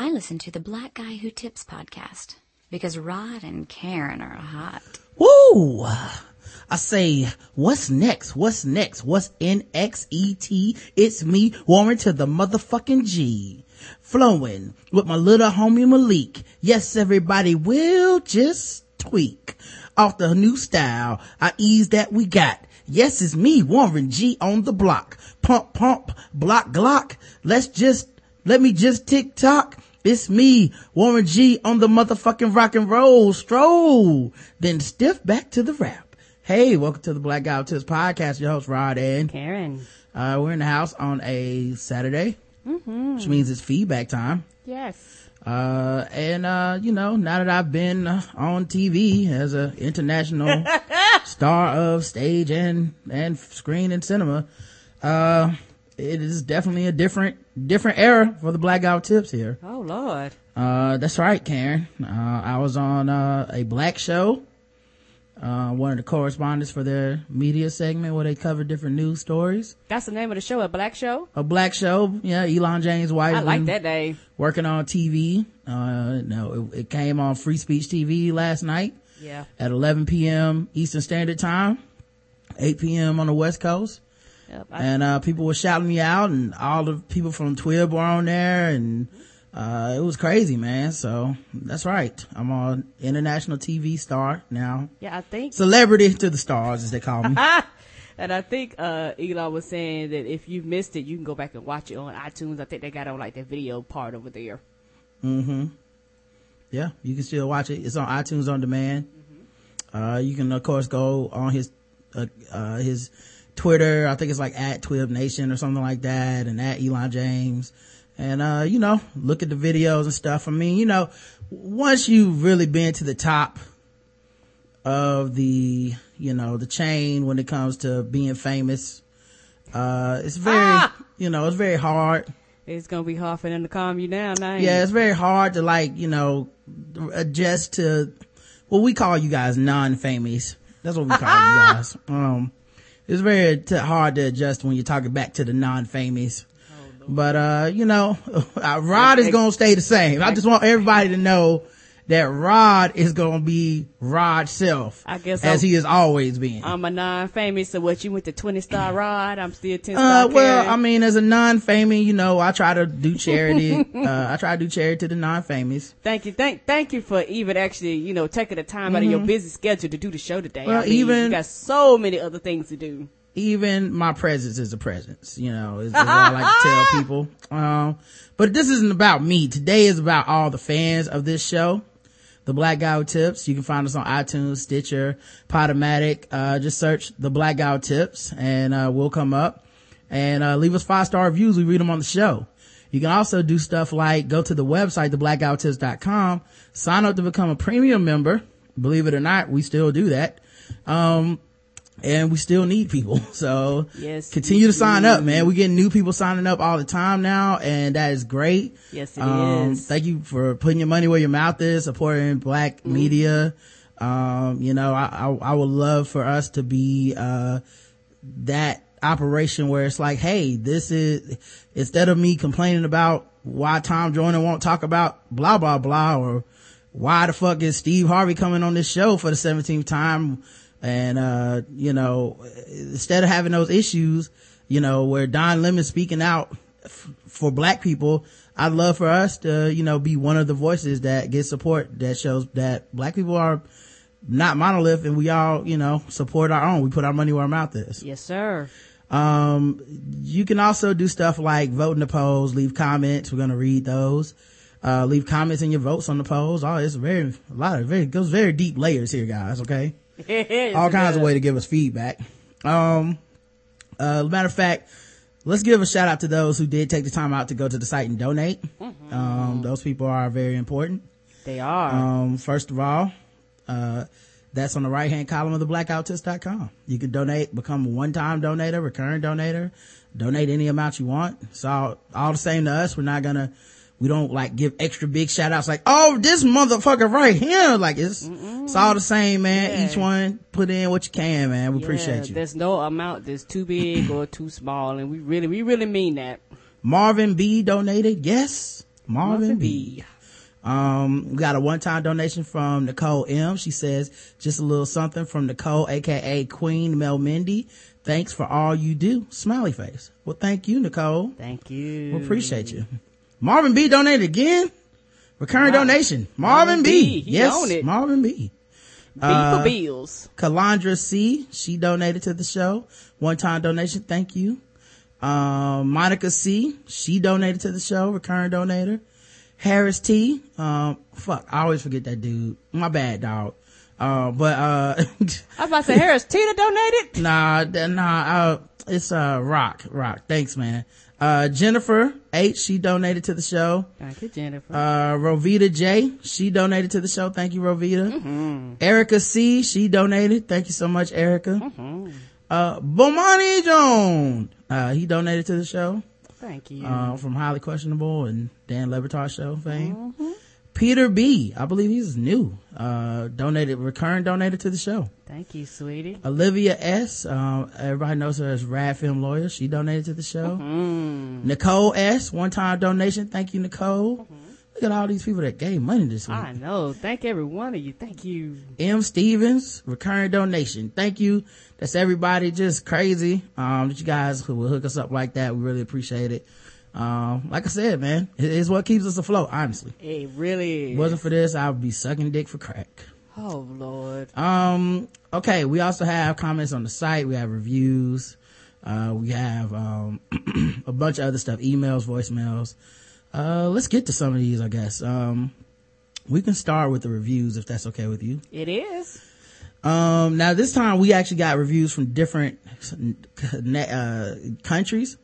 I listen to the Black Guy Who Tips podcast because Rod and Karen are hot. Woo! I say, what's next? What's next? What's N-X-E-T? It's me, Warren to the motherfucking G. Flowing with my little homie Malik. Yes, everybody will just tweak off the new style. I ease that we got. Yes, it's me, Warren G on the block. Pump, pump, block, glock. Let's just, let me just tick tock. It's me, Warren G on the motherfucking rock and roll stroll. Then stiff back to the rap. Hey, welcome to the Black Guy Tips podcast. Your host Rod and Karen. Uh, we're in the house on a Saturday, mm-hmm. which means it's feedback time. Yes. Uh, and, uh, you know, now that I've been uh, on TV as an international star of stage and, and screen and cinema, uh, it is definitely a different, different era for the Black Who Tips here. Oh, Lord. Uh, that's right, Karen. Uh, I was on, uh, a black show uh, one of the correspondents for their media segment where they cover different news stories. That's the name of the show, a black show? A black show, yeah, Elon James White. I like that name. Working on TV. Uh, no, it, it, came on Free Speech TV last night. Yeah. At 11 p.m. Eastern Standard Time, 8 p.m. on the West Coast. Yep, and, uh, people were shouting me out and all the people from Twib were on there and, uh, it was crazy, man. So that's right. I'm on international TV star now. Yeah, I think celebrity to the stars, as they call me. and I think uh, Elon was saying that if you missed it, you can go back and watch it on iTunes. I think they got on like the video part over there. Mm-hmm. Yeah, you can still watch it. It's on iTunes on demand. Mm-hmm. Uh, you can of course go on his uh, uh, his Twitter. I think it's like at Twib Nation or something like that, and at Elon James. And uh you know look at the videos and stuff. I mean you know once you've really been to the top of the you know the chain when it comes to being famous uh it's very ah! you know it's very hard. It's gonna be hard for them to calm you down now yeah it's very hard to like you know adjust to what we call you guys non-famous. That's what we call you guys. Um it's very t- hard to adjust when you're talking back to the non-famous but, uh, you know, uh, Rod is going to stay the same. I just want everybody to know that Rod is going to be Rod self. I guess as I'm, he has always been. I'm a non-famous. So what you went to 20 star Rod? I'm still 10 star. Uh, well, I mean, as a non-famous, you know, I try to do charity. uh, I try to do charity to the non-famous. Thank you. Thank, thank you for even actually, you know, taking the time mm-hmm. out of your mm-hmm. busy schedule to do the show today. Well, I mean, even you got so many other things to do even my presence is a presence, you know, is, is what I like to tell people. Um, but this isn't about me. Today is about all the fans of this show. The Black Guy Who Tips. You can find us on iTunes, Stitcher, Podomatic. Uh, just search The Black Guy Who Tips and, uh, we'll come up and, uh, leave us five star reviews. We read them on the show. You can also do stuff like go to the website, theblackguywhotips.com, sign up to become a premium member. Believe it or not, we still do that. Um, and we still need people. So yes, continue to sign up, man. We're getting new people signing up all the time now, and that is great. Yes, it um, is. Thank you for putting your money where your mouth is, supporting black mm-hmm. media. Um, you know, I, I, I, would love for us to be, uh, that operation where it's like, Hey, this is, instead of me complaining about why Tom Joyner won't talk about blah, blah, blah, or why the fuck is Steve Harvey coming on this show for the 17th time? And, uh, you know, instead of having those issues, you know, where Don Lemon speaking out f- for black people, I'd love for us to, you know, be one of the voices that gets support that shows that black people are not monolith and we all, you know, support our own. We put our money where our mouth is. Yes, sir. Um, you can also do stuff like vote in the polls, leave comments. We're going to read those. Uh, leave comments in your votes on the polls. Oh, it's very, a lot of very, goes very deep layers here, guys. Okay. all kinds of way to give us feedback. Um, uh, matter of fact, let's give a shout out to those who did take the time out to go to the site and donate. Mm-hmm. Um, those people are very important. They are. Um, first of all, uh, that's on the right hand column of the blackouttips.com. You can donate, become a one time donator, recurring donator, donate any amount you want. It's all, all the same to us. We're not gonna, we don't like give extra big shout outs like, oh, this motherfucker right here. Like it's, Mm-mm. it's all the same, man. Yeah. Each one put in what you can, man. We yeah, appreciate you. There's no amount that's too big or too small. And we really, we really mean that. Marvin B donated. Yes. Marvin, Marvin B. B. Um, we got a one-time donation from Nicole M. She says, just a little something from Nicole, aka Queen Mel Mindy. Thanks for all you do. Smiley face. Well, thank you, Nicole. Thank you. We appreciate you. Marvin B donated again. Recurring Wow. donation. Marvin, Marvin B. B. Yes. Marvin B. B Uh, for bills. Kalandra C. She donated to the show. One time donation. Thank you. Um, Monica C. She donated to the show. Recurring donator. Harris T. Um, fuck. I always forget that dude. My bad, dog. Uh, but, uh, I was about to say Harris Tina donated. nah, nah, uh, it's, uh, Rock. Rock. Thanks, man. Uh, Jennifer H. She donated to the show. Thank you, Jennifer. Uh, Rovita J, she donated to the show. Thank you, Rovita. Mm-hmm. Erica C, she donated. Thank you so much, Erica. Mm-hmm. Uh, Bomani Jones, uh, he donated to the show, Thank you. uh, from Highly Questionable and Dan Le Batard show fame. Mm-hmm. Peter B, I believe he's new, uh, donated, recurring donated to the show. Thank you, sweetie. Olivia S, um, everybody knows her as Rad Film Lawyer. She donated to the show. Mm. Nicole S, one time donation. Thank you, Nicole. Look at all these people that gave money this week. I know. Thank every one of you. Thank you. M Stevens, recurring donation. Thank you. That's everybody just crazy. Um, that you guys who will hook us up like that. We really appreciate it. Um, like I said, man, it is what keeps us afloat, honestly. It really is. Wasn't for this, I would be sucking dick for crack. Oh, Lord. Um, okay, we also have comments on the site. We have reviews. Uh, we have, um, a bunch of other stuff, emails, voicemails. Uh, let's get to some of these, I guess. Um, we can start with the reviews if that's okay with you. It is. Um, now this time we actually got reviews from different, uh, countries.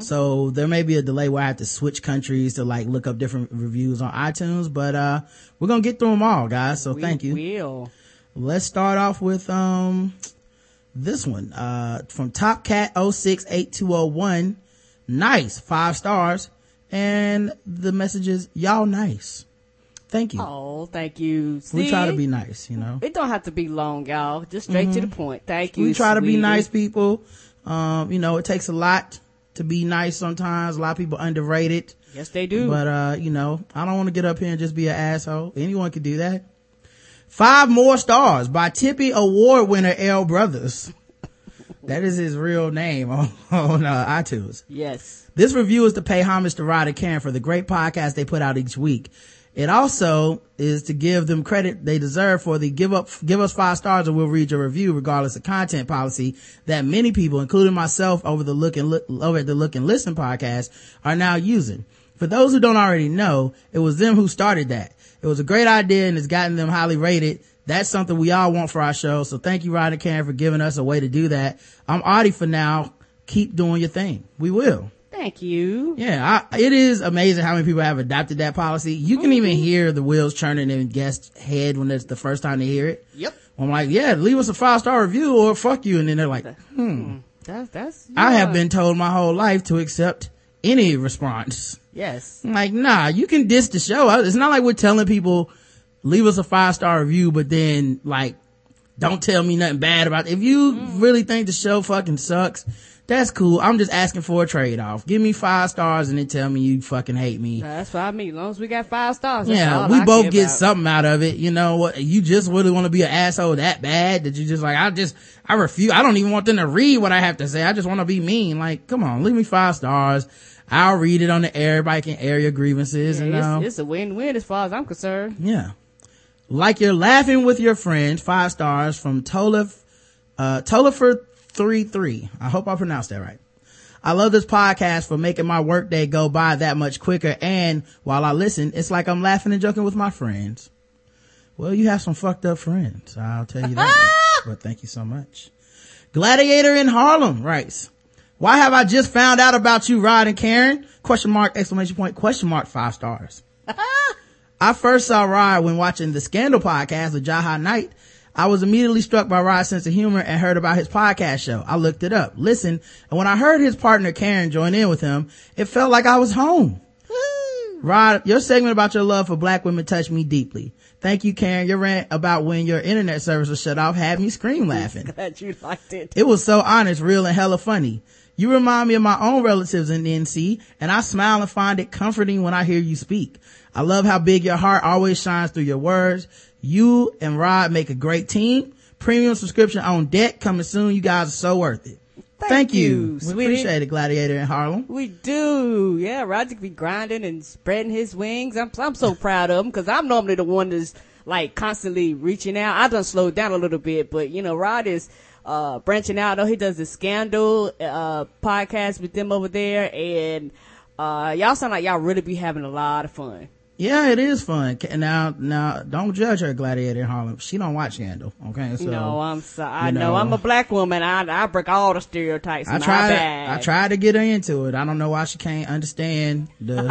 So there may be a delay where I have to switch countries to like look up different reviews on iTunes, but, uh, we're gonna get through them all, guys. So We thank you. will. Let's start off with, um, this one, uh, from Top Cat 068201. Nice. Five stars. And the message is, y'all nice. Thank you. Oh, thank you. we try to be nice, you know. It don't have to be long, y'all. Just straight to the point. Thank you. Mm-hmm. we try to be nice people. Um, you know, it takes a lot to be nice sometimes. A lot of people underrate it. Yes, they do. But, uh, you know, I don't want to get up here and just be an asshole. Anyone could do that. Five more stars by Tippy Award winner L Brothers. that is his real name on, on uh, iTunes. yes. This review is to pay homage to Rod and Karen for the great podcast they put out each week. It also is to give them credit they deserve for the give up, give us five stars or we'll read your review regardless of content policy that many people, including myself over the look and look, over at the look and listen podcast are now using. For those who don't already know, it was them who started that. It was a great idea and it's gotten them highly rated. That's something we all want for our show. So thank you, Rod and Karen, for giving us a way to do that. I'm Audie for now. Keep doing your thing. We will. Thank you. Yeah, I, it is amazing how many people have adopted that policy. You can even hear the wheels churning in guests' head when it's the first time they hear it. Yep. I'm like, yeah, leave us a five star review or fuck you. And then they're like, hmm. That's that's. I have been told my whole life to accept any response. Yes. I'm like, nah, you can diss the show. It's not like we're telling people leave us a five star review, but then like, don't tell me nothing bad about it. If you really think the show fucking sucks, that's cool. I'm just asking for a trade off. Give me five stars and then tell me you fucking hate me. That's fine. Me, as long as we got five stars. That's Yeah, we I both get about. something out of it. You know what? You just really want to be an asshole that bad that you just like, I just, I refuse. I don't even want them to read what I have to say. I just want to be mean. Like, come on, leave me five stars. I'll read it on the air. Everybody can air your grievances Yeah, and, it's, um, it's a win-win as far as I'm concerned. yeah. Like you're laughing with your friends, five stars from Tolif, uh, Tolifer33. I hope I pronounced that right. I love this podcast for making my workday go by that much quicker. And while I listen, it's like I'm laughing and joking with my friends. Well, you have some fucked up friends. I'll tell you that. but thank you so much. Gladiator in Harlem writes, why have I just found out about you, Rod and Karen? Question mark, exclamation point, question mark, five stars. I first saw Rod when watching the Scandal podcast with Jaha Knight. I was immediately struck by Rod's sense of humor and heard about his podcast show. I looked it up, listened, and when I heard his partner Karen join in with him, it felt like I was home. Rod, your segment about your love for black women touched me deeply. Thank you, Karen. Your rant about when your internet service was shut off had me scream laughing. Glad you liked it. It was so honest, real, and hella funny. You remind me of my own relatives in NC and I smile and find it comforting when I hear you speak. I love how big your heart always shines through your words. You and Rod make a great team. Premium subscription on deck coming soon. You guys are so worth it. Thank you, you. We sweetie. appreciate it, Gladiator in Harlem. We do. Yeah, Roger be grinding and spreading his wings. I'm, I'm so proud of him because I'm normally the one that's like constantly reaching out. I done slowed down a little bit, but you know, Rod is, uh, branching out. I know he does the scandal, uh, podcast with them over there and, uh, y'all sound like y'all really be having a lot of fun. Yeah, it is fun. Now, now, don't judge her, Gladiator in Harlem. She don't watch Scandal. Okay, so no, I'm sorry. I you know. know, I'm a black woman. I, I break all the stereotypes. I tried. I tried to get her into it. I don't know why she can't understand the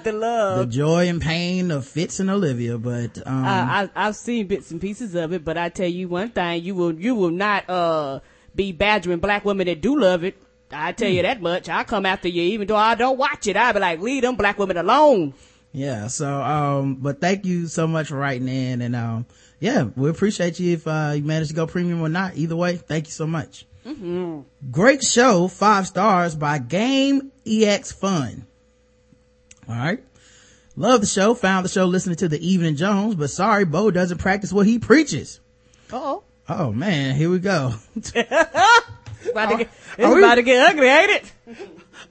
the love, the joy and pain of Fitz and Olivia. But um, I, I, I've seen bits and pieces of it, but I tell you one thing: you will, you will not uh be badgering black women that do love it. I tell you that much. I come after you, even though I don't watch it. I'll be like, leave them black women alone. Yeah. So, um, but thank you so much for writing in, and um, yeah, we appreciate you if uh, you managed to go premium or not. Either way, thank you so much. Great show, five stars by Game EX Fun. All right. Love the show. Found the show listening to the Evening Jones, but sorry, Bo doesn't practice what he preaches. Oh, Oh man, here we go. about to get, it's are we- about to get ugly, ain't it?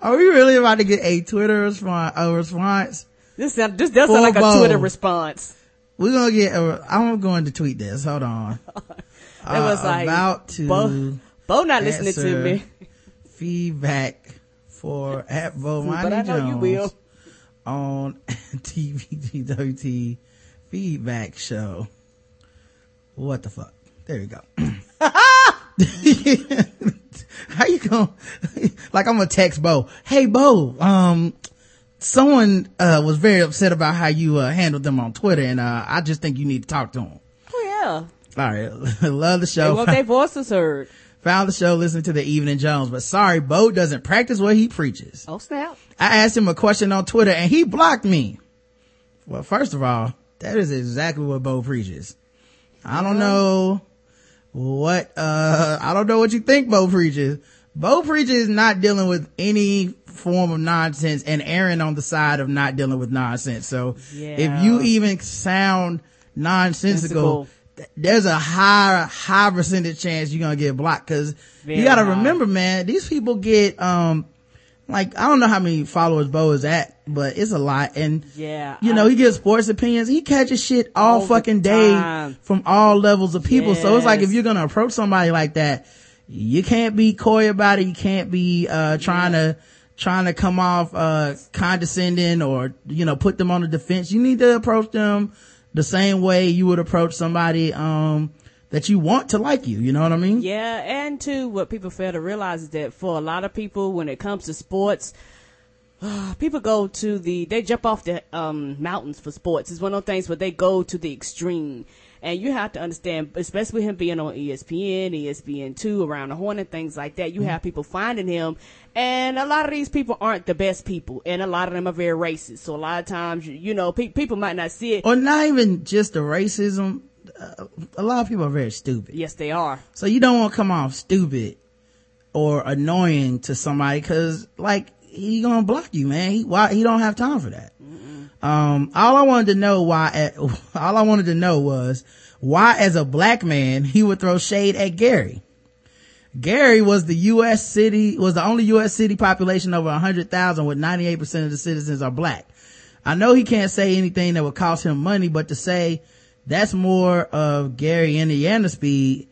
Are we really about to get a Twitter response? A response? This sound, this does Full sound like a. Twitter response. We're gonna get. A, I'm going to tweet this. Hold on. It was Uh, like about to Bo, Bo not listening to me, feedback for at Bo but I know you will. on TBGWT feedback show. What the fuck? There you go. How you going like I'm gonna text Bo. Hey Bo, um, someone, uh, was very upset about how you, uh, handled them on Twitter and, uh, I just think you need to talk to them. Oh yeah, All right. Love the they show. want their voices heard. Found the show, listening to the Evening Jones, but sorry, Bo doesn't practice what he preaches. Oh snap! I asked him a question on Twitter and he blocked me. Well, first of all, that is exactly what Bo preaches. I don't know what, uh, I don't know what you think Bo preaches. Bo preaches not dealing with any form of nonsense and Aaron on the side of not dealing with nonsense. So Yeah. if you even sound nonsensical, th- there's a high, high percentage chance you're going to get blocked because Very you got to remember, man, these people get, um, like, I don't know how many followers Bo is at, but it's a lot. And, Yeah, you I- know, he gets sports opinions. He catches shit all, All fucking day time. from all levels of people. So it's like, if you're going to approach somebody like that, you can't be coy about it. You can't be, uh, trying to, trying to come off, uh, condescending or, you know, put them on the defense. You need to approach them the same way you would approach somebody, um, that you want to like you. You know what I mean? Yeah, and too, what people fail to realize is that for a lot of people, when it comes to sports, people go to the, they jump off the um, mountains for sports. It's one of those things where they go to the extreme. And you have to understand, especially him being on ESPN, ESPN2, around the horn and things like that, you have people finding him. And a lot of these people aren't the best people. And a lot of them are very racist. So a lot of times, you, know, pe- people might not see it. Or not even just the racism. Uh, a lot of people are very stupid. Yes, they are. So you don't want to come off stupid or annoying to somebody cause like he gonna block you, man. He, why, he don't have time for that. Um, all I wanted to know why, all I wanted to know was why as a black man he would throw shade at Gary. Gary was the U.S. city, was the only U.S. city population over 100,000 with 98% of the citizens are black. I know he can't say anything that would cost him money, but to say that's more of Gary Indiana speed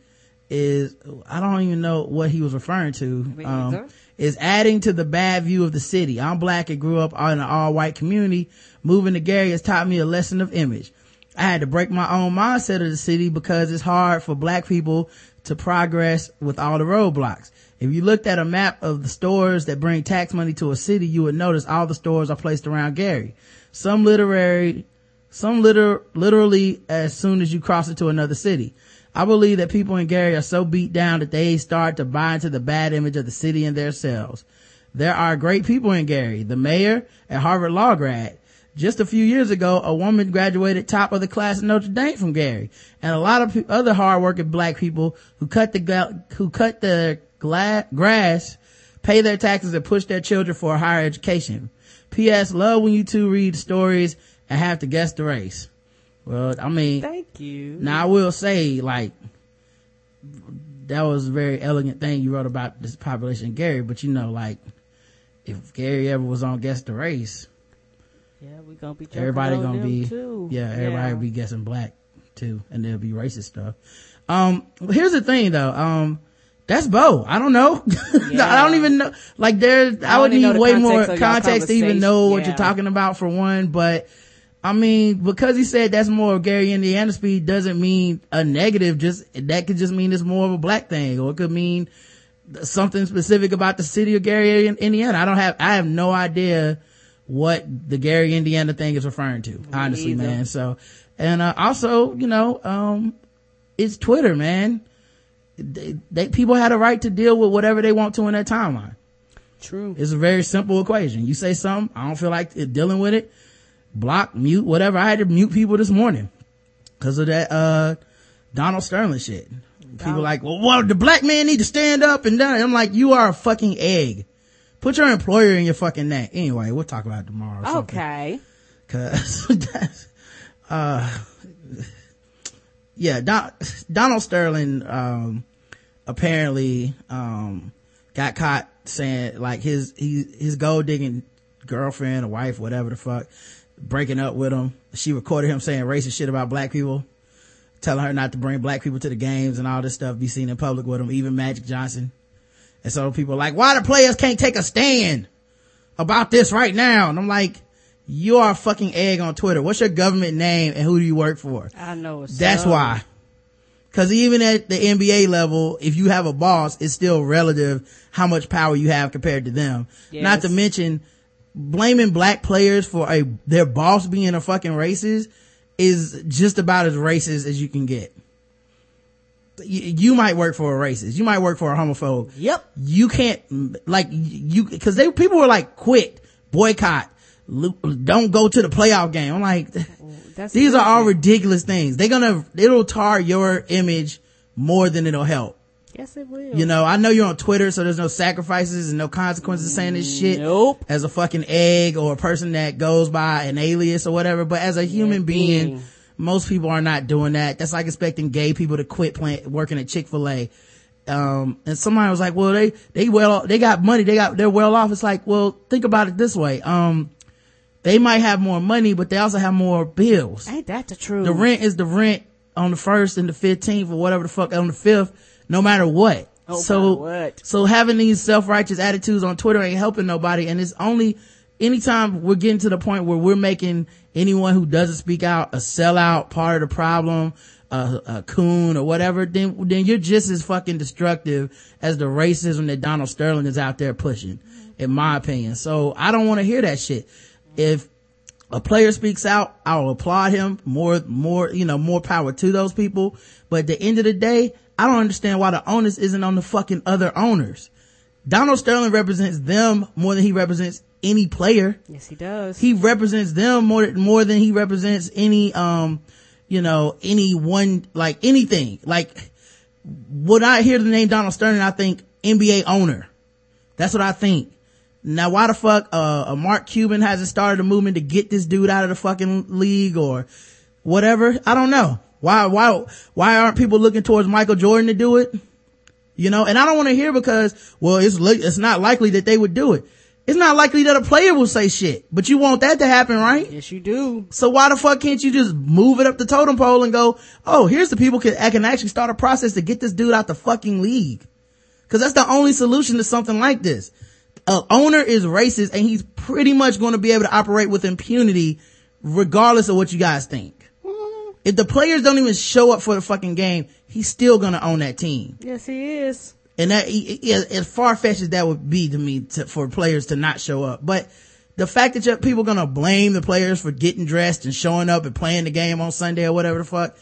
is, I don't even know what he was referring to. Um, is adding to the bad view of the city. I'm black and grew up in an all white community. Moving to Gary has taught me a lesson of image. I had to break my own mindset of the city because it's hard for black people to progress with all the roadblocks. If you looked at a map of the stores that bring tax money to a city, you would notice all the stores are placed around Gary. Some literary, some liter, literally as soon as you cross into another city. I believe that people in Gary are so beat down that they start to buy into the bad image of the city and themselves. There are great people in Gary. The mayor a Harvard Law grad. Just a few years ago, a woman graduated top of the class at Notre Dame from Gary, and a lot of other hardworking black people who cut the who cut the gla- grass pay their taxes and push their children for a higher education. P.S. Love when you two read stories and have to guess the race. Well, I mean, Thank you. now I will say, like, that was a very elegant thing you wrote about this population Gary, but you know, like, if Gary ever was on Guess the Race, yeah, we gonna be. everybody on gonna be, too. yeah, everybody will be guessing black too, and there'll be racist stuff. Um, here's the thing though, um, that's Bo. I don't know. I don't even know. Like there, I, I would need way more context to even know what you're talking about for one, but I mean, because he said that's more of Gary Indiana speed doesn't mean a negative. Just, that could just mean it's more of a black thing or it could mean something specific about the city of Gary, Indiana. I don't have, I have no idea what the Gary, Indiana thing is referring to, honestly, man. So, and, uh, also, you know, um, it's Twitter, man. They, they, people had a right to deal with whatever they want to in their timeline. True. It's a very simple equation. You say something, I don't feel like it- dealing with it, block, mute, whatever. I had to mute people this morning because of that, uh, Donald Sterling shit. People like, well, what, the black man need to stand up and down. I'm like, you are a fucking egg. Put your employer in your fucking neck. Anyway, we'll talk about it tomorrow. or. Okay. Cause that's, uh, yeah, Don, Donald Sterling, um, apparently, um, got caught saying like his, he, his gold digging girlfriend or wife, whatever the fuck, breaking up with him. She recorded him saying racist shit about black people, telling her not to bring black people to the games and all this stuff, be seen in public with him, even Magic Johnson. And so people are like, why the players can't take a stand about this right now? And I'm like, you are a fucking egg on Twitter. What's your government name and who do you work for? I know. That's why. Cause even at the NBA level, if you have a boss, it's still relative how much power you have compared to them. Not to mention blaming black players for a, their boss being a fucking racist is just about as racist as you can get. You, might work for a racist. You might work for a homophobe Yep. you can't like you because they people were like quit boycott don't go to the playoff game i'm like oh, That's these are all ridiculous things they're gonna it'll tar your image more than it'll help Yes, it will. you know i know you're on twitter so there's no sacrifices and no consequences saying this shit Nope. as a fucking egg or a person that goes by an alias or whatever but as a human Yeah, being being. Most people are not doing that. That's like expecting gay people to quit playing working at chick-fil-a. Um and somebody was like well they they well they got money. They got they're well off. It's like well think about it this way. Um they might have more money but they also have more bills. Ain't that the truth? the rent is the rent on the first and the 15th or whatever the fuck on the fifth no matter what. No so matter what. so having these self-righteous attitudes on twitter ain't helping nobody. And it's only anytime we're getting to the point where we're making anyone who doesn't speak out a sellout part of the problem a, a coon or whatever then then you're just as fucking destructive as the racism that donald sterling is out there pushing in my opinion so i don't want to hear that shit if a player speaks out, I'll applaud him more, more, you know, more power to those people. But at the end of the day, I don't understand why the onus isn't on the fucking other owners. Donald Sterling represents them more than he represents any player. Yes, he does. He represents them more, more than he represents any, um, you know, any one, like anything. Like, when I hear the name Donald Sterling, I think NBA owner. That's what I think. Now, why the fuck, uh, Mark Cuban hasn't started a movement to get this dude out of the fucking league or whatever? I don't know. Why, why, why aren't people looking towards Michael Jordan to do it? You know, and I don't want to hear because, well, it's, it's not likely that they would do it. It's not likely that a player will say shit, but you want that to happen, right? yes, you do. So why the fuck can't you just move it up the totem pole and go, oh, here's the people can, I can actually start a process to get this dude out the fucking league. Cause that's the only solution to something like this. A owner is racist and he's pretty much going to be able to operate with impunity regardless of what you guys think. Mm-hmm. If the players don't even show up for the fucking game, he's still going to own that team. Yes, he is. And that, as far fetched as that would be to me, to, for players to not show up. But the fact that you- people gonna blame the players for getting dressed and showing up and playing the game on Sunday or whatever the fuck,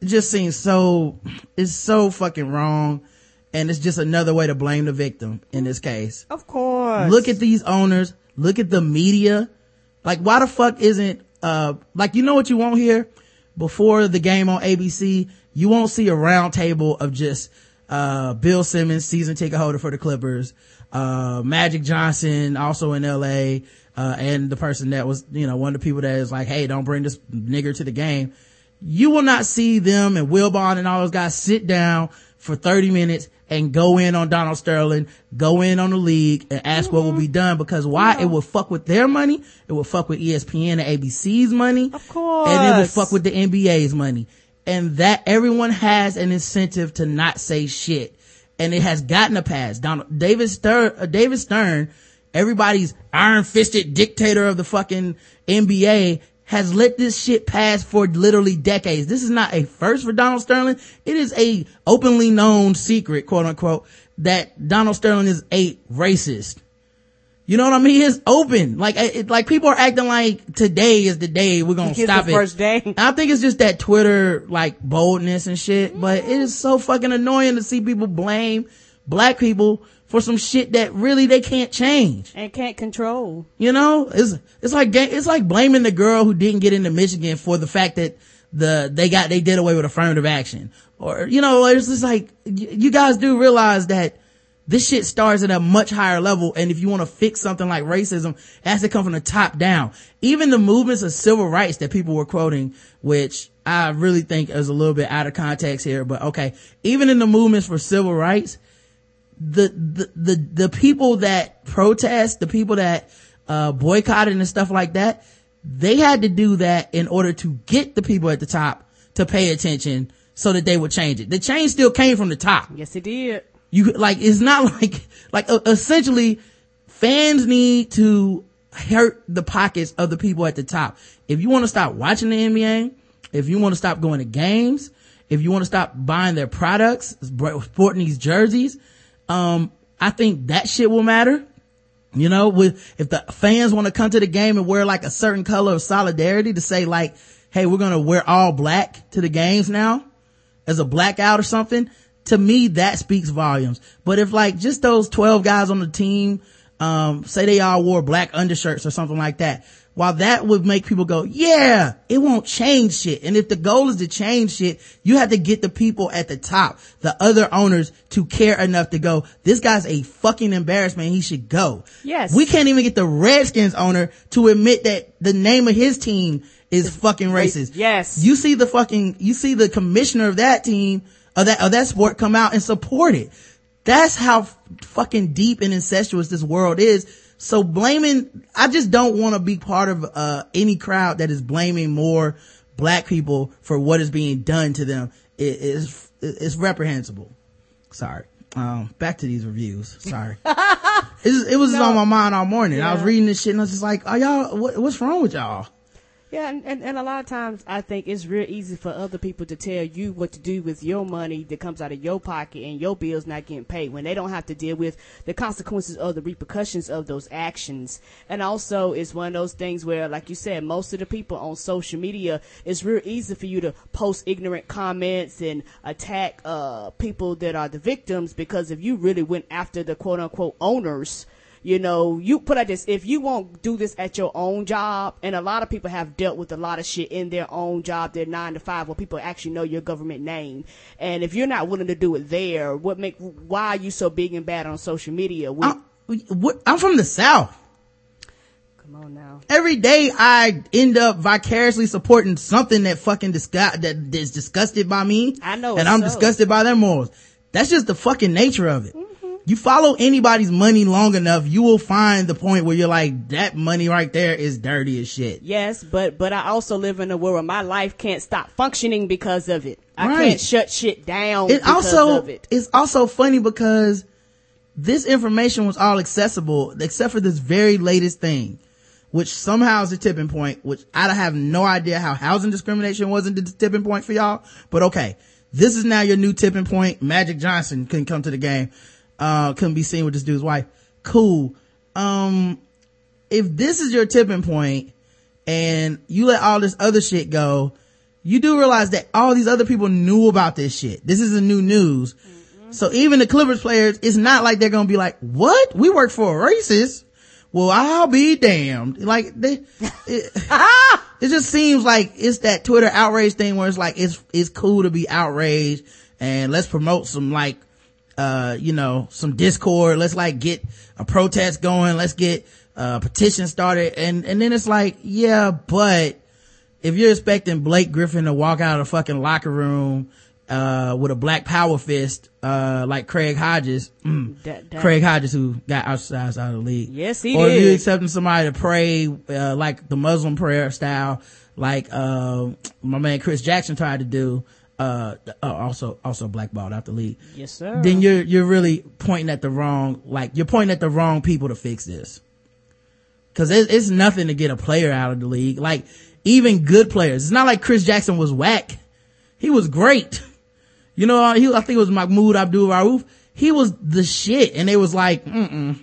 it just seems so, it's so fucking wrong. And it's just another way to blame the victim in this case. Of course. Look at these owners. Look at the media. Like, why the fuck isn't, uh, like, you know what you won't hear? Before the game on ABC, you won't see a round table of just, uh, Bill Simmons, season ticket holder for the Clippers, uh, Magic Johnson, also in LA, uh, and the person that was, you know, one of the people that is like, hey, don't bring this nigger to the game. You will not see them and Wilbon and all those guys sit down for 30 minutes and go in on Donald Sterling, go in on the league and ask mm-hmm. what will be done because why? Yeah. It will fuck with their money. It will fuck with ESPN and ABC's money. Of course. And it will fuck with the NBA's money. And that everyone has an incentive to not say shit. And it has gotten a pass. Donald, David Stern, uh, David Stern, everybody's iron fisted dictator of the fucking NBA has let this shit pass for literally decades. This is not a first for Donald Sterling. It is a openly known secret, quote unquote, that Donald Sterling is a racist. You know what I mean? It's open. Like, it, like people are acting like today is the day we're gonna stop it. First day. I think it's just that Twitter like boldness and shit, but it is so fucking annoying to see people blame black people for some shit that really they can't change and can't control. You know, it's it's like it's like blaming the girl who didn't get into Michigan for the fact that the they got they did away with affirmative action, or you know, it's just like you guys do realize that this shit starts at a much higher level, and if you want to fix something like racism, it has to come from the top down. Even the movements of civil rights that people were quoting, which I really think is a little bit out of context here, but okay, even in the movements for civil rights the, the, the, the people that protest, the people that, uh, boycotted and stuff like that, they had to do that in order to get the people at the top to pay attention so that they would change it. The change still came from the top. Yes, it did. You, like, it's not like, like, uh, essentially, fans need to hurt the pockets of the people at the top. If you want to stop watching the NBA, if you want to stop going to games, if you want to stop buying their products, sporting these jerseys, um, I think that shit will matter. You know, with, if the fans want to come to the game and wear like a certain color of solidarity to say like, hey, we're going to wear all black to the games now as a blackout or something. To me, that speaks volumes. But if like just those 12 guys on the team, um, say they all wore black undershirts or something like that, while that would make people go, yeah, it won't change shit. And if the goal is to change shit, you have to get the people at the top, the other owners to care enough to go, this guy's a fucking embarrassment. He should go. Yes. We can't even get the Redskins owner to admit that the name of his team is fucking racist. Yes. You see the fucking, you see the commissioner of that team, of that, of that sport come out and support it. That's how fucking deep and incestuous this world is so blaming, I just don't want to be part of, uh, any crowd that is blaming more black people for what is being done to them. It is, it's reprehensible. Sorry. Um, back to these reviews. Sorry. it, it was no. on my mind all morning. Yeah. I was reading this shit and I was just like, are y'all, what, what's wrong with y'all? Yeah, and, and, and, a lot of times I think it's real easy for other people to tell you what to do with your money that comes out of your pocket and your bills not getting paid when they don't have to deal with the consequences of the repercussions of those actions. And also it's one of those things where, like you said, most of the people on social media, it's real easy for you to post ignorant comments and attack, uh, people that are the victims because if you really went after the quote unquote owners, you know, you put like this, if you won't do this at your own job, and a lot of people have dealt with a lot of shit in their own job, their nine to five, where people actually know your government name. And if you're not willing to do it there, what make, why are you so big and bad on social media? We, I'm, I'm from the South. Come on now. Every day I end up vicariously supporting something that fucking disgust, that is disgusted by me. I know. And I'm so. disgusted by their morals. That's just the fucking nature of it. Mm-hmm you follow anybody's money long enough, you will find the point where you're like, that money right there is dirty as shit. Yes, but, but I also live in a world where my life can't stop functioning because of it. I right. can't shut shit down it also, it. It's also funny because this information was all accessible except for this very latest thing, which somehow is a tipping point, which I have no idea how housing discrimination wasn't the tipping point for y'all, but okay. This is now your new tipping point. Magic Johnson couldn't come to the game uh, couldn't be seen with this dude's wife. Cool. Um, if this is your tipping point and you let all this other shit go, you do realize that all these other people knew about this shit. This is a new news. Mm-hmm. So even the Clippers players, it's not like they're gonna be like, what? We work for a racist? Well, I'll be damned. Like they, it, it just seems like it's that Twitter outrage thing where it's like, it's, it's cool to be outraged and let's promote some like uh, you know, some discord. Let's like get a protest going. Let's get a petition started. And, and then it's like, yeah, but if you're expecting Blake Griffin to walk out of the fucking locker room, uh, with a black power fist, uh, like Craig Hodges, mm, That- that- Craig Hodges who got ostracized out of the league. Yes, he or did. you accepting somebody to pray, uh, like the Muslim prayer style, like, uh, my man Chris Jackson tried to do, uh, uh, also, also blackballed out the league. Yes, sir. Then you're, you're really pointing at the wrong, like, you're pointing at the wrong people to fix this. Cause it's, it's nothing to get a player out of the league. Like, even good players. It's not like Chris Jackson was whack. He was great. You know, he, I think it was Mahmoud Abdul Rauf. He was the shit. And they was like, mm-mm.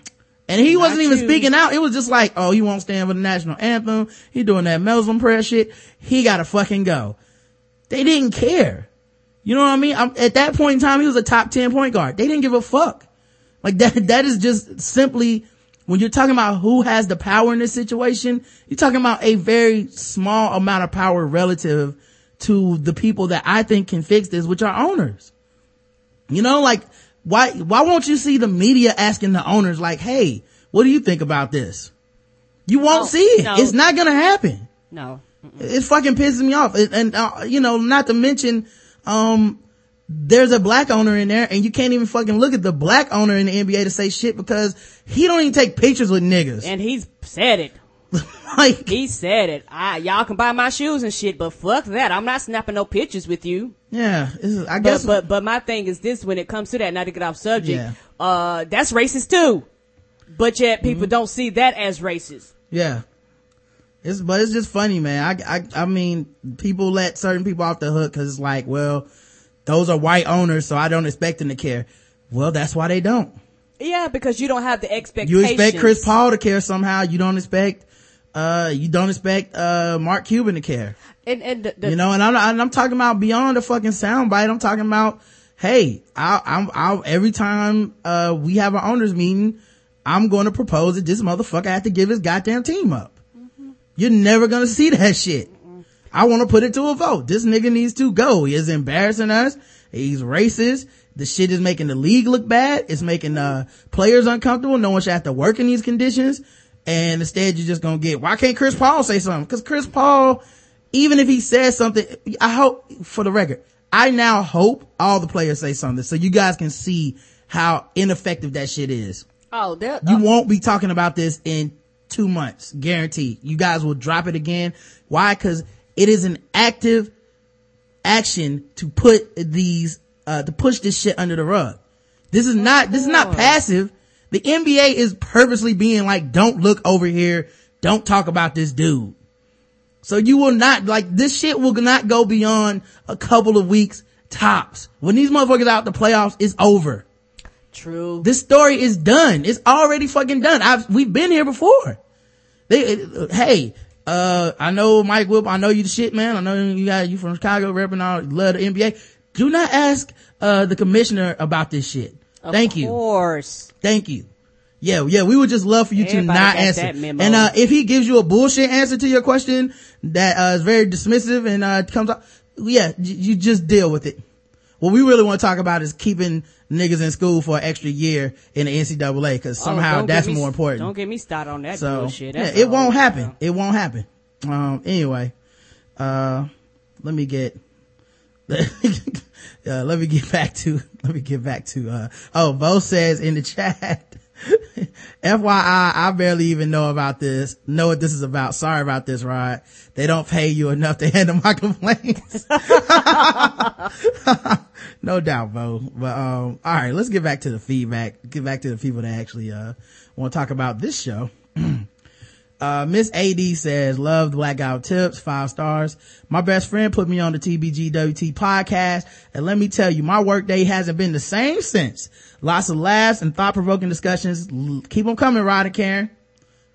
And he wasn't even you. speaking out. It was just like, oh, he won't stand for the national anthem. He doing that Muslim prayer shit. He gotta fucking go. They didn't care. You know what I mean? I'm, at that point in time, he was a top 10 point guard. They didn't give a fuck. Like that, that is just simply, when you're talking about who has the power in this situation, you're talking about a very small amount of power relative to the people that I think can fix this, which are owners. You know, like, why, why won't you see the media asking the owners like, hey, what do you think about this? You won't No, see it. no. It's not gonna happen no. It fucking pisses me off. And, and uh, you know, not to mention, um, there's a black owner in there and you can't even fucking look at the black owner in the NBA to say shit because he don't even take pictures with niggas. And he's said it. like, He said it. I, y'all can buy my shoes and shit, but fuck that. I'm not snapping no pictures with you. yeah, it's- I guess, but, but my thing is this when it comes to that, not to get off subject, Yeah. uh, that's racist too. But yet Mm-hmm. people don't see that as racist. yeah. It's, but it's just funny, man. I, I, I mean, people let certain people off the hook cause it's like, well, those are white owners, so I don't expect them to care. Well, that's why they don't. Yeah, because you don't have the expectation. You expect Chris Paul to care somehow. You don't expect, uh, you don't expect, uh, Mark Cuban to care. And, and the, the, you know, and I'm, and I'm talking about beyond the fucking soundbite. I'm talking about, hey, I, I'm, I'll, every time, uh, we have an owners meeting, I'm going to propose that this motherfucker have to give his goddamn team up. You're never going to see that shit. I want to put it to a vote. This nigga needs to go. He is embarrassing us. He's racist. The shit is making the league look bad. It's making, uh, players uncomfortable. No one should have to work in these conditions. And instead you're just gonna get, why can't Chris Paul say something? Cause Chris Paul, even if he says something, I hope, for the record, I now hope all the players say something so you guys can see how ineffective that shit is. oh, there, You won't be talking about this in two months, guaranteed. You guys will drop it again. Why? Cause it is an active action to put these, uh, to push this shit under the rug. This is not, this is not passive. The NBA is purposely being like, don't look over here. Don't talk about this dude. So you will not, like, this shit will not go beyond a couple of weeks tops. When these motherfuckers out the playoffs, it's over. true. This story is done. It's already fucking done. I've, we've been here before. They, hey, uh, I know Mike Wilbon. I know you the shit, man. I know you got, you from Chicago repping all, love the NBA. Do not ask, uh, the commissioner about this shit. Thank of you. Of course. Thank you. Yeah, yeah, we would just love for you Everybody to not answer. And, uh, if he gives you a bullshit answer to your question that, uh, is very dismissive and, uh, comes up, yeah, you just deal with it. What we really want to talk about is keeping niggas in school for an extra year in the NCAA because Oh, somehow don't that's me- more important. Don't get me started on that so, bullshit. yeah, it won't happen. It won't happen. Um, anyway, uh, let me get, uh, let me get back to, let me get back to, uh, oh, Bo says in the chat, FYI, I barely even know about this, know what this is about. Sorry about this, Rod. They don't pay you enough to handle my complaints. no doubt, Bo. But, um, all right, let's get back to the feedback. Get back to the people that actually, uh, want to talk about this show. Uh, Miss AD says, loved blackout tips, five stars. My best friend put me on the TBGWT podcast. And let me tell you, my workday hasn't been the same since. Lots of laughs and thought provoking discussions. Keep them coming, Rod and Karen.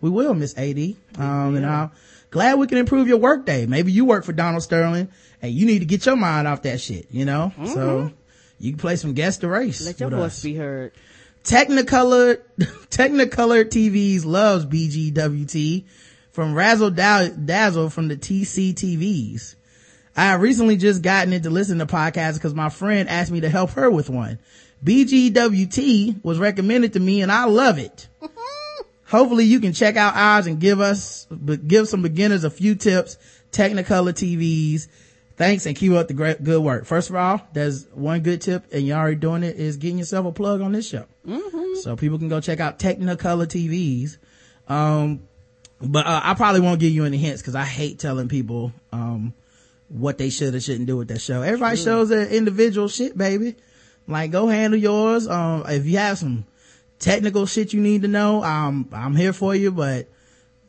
We will, Miss AD. Um, and I'm glad we can improve your workday. Maybe you work for Donald Sterling and you need to get your mind off that shit, you know? So you can play some guest the race. Let your voice us. be heard. Technicolor, Technicolor TVs loves BGWT from Razzle Dazzle from the TC TVs. I recently just gotten into listening to podcasts because my friend asked me to help her with one. BGWT was recommended to me and I love it. Hopefully you can check out ours and give us, give some beginners a few tips. Technicolor TVs. Thanks and keep up the great, good work. First of all, there's one good tip and you're already doing it is getting yourself a plug on this show. Mm-hmm. So people can go check out Technicolor TVs. Um, but uh, I probably won't give you any hints because I hate telling people um, what they should or shouldn't do with that show. Everybody True. shows their individual shit, baby. Like go handle yours. Um, if you have some technical shit you need to know, um, I'm here for you. But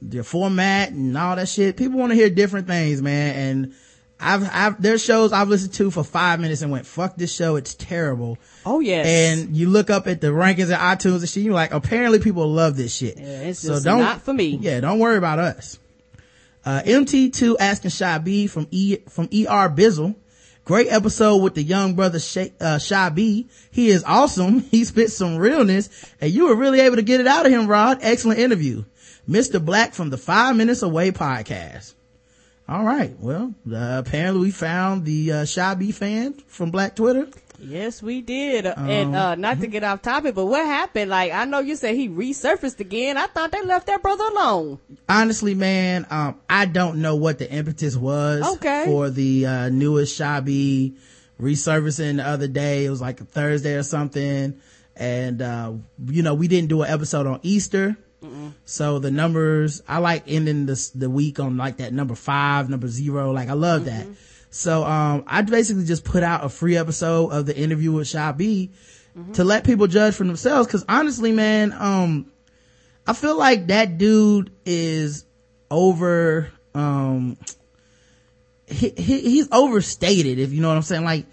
the format and all that shit, people want to hear different things, man. And I've, I've, there's shows I've listened to for five minutes and went, fuck this show. It's terrible. Oh, yes. And you look up at the rankings at iTunes and shit, you're like, apparently people love this shit. Yeah, it's so don't, not for me. Yeah, don't worry about us. Uh, MT2 asking Shy B from E, from ER Bizzle. Great episode with the young brother Shay, uh, Shy B. He is awesome. He spits some realness and you were really able to get it out of him, Rod. Excellent interview. Mr. Black from the Five Minutes Away podcast. All right. Well, uh, apparently we found the uh, Shy B fan from Black Twitter. Yes, we did. Um, and uh, not to get off topic, but what happened? Like, I know you said he resurfaced again. I thought they left that brother alone. Honestly, man, um, I don't know what the impetus was okay. for the uh, newest Shy B resurfacing the other day. It was like a Thursday or something. And, uh, you know, we didn't do an episode on Easter. So the numbers, I like ending the the week on like that number five, number zero. Like I love mm-hmm. that. So, um, I basically just put out a free episode of the interview with Shy B mm-hmm. to let people judge for themselves. Cause honestly, man, um, I feel like that dude is over, um, he, he, he's overstated, if you know what I'm saying. Like,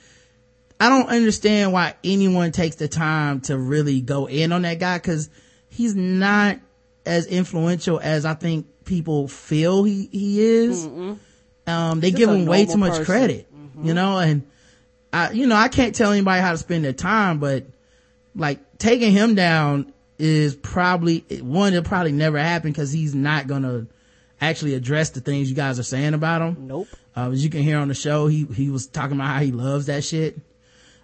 I don't understand why anyone takes the time to really go in on that guy cause he's not as influential as I think people feel he, he is. Um, they Just give him way too much person. credit, mm-hmm. you know, and I, you know, I can't tell anybody how to spend their time, but like taking him down is probably one, it'll probably never happen because he's not gonna actually address the things you guys are saying about him. Nope. Uh, as you can hear on the show, he, he was talking about how he loves that shit.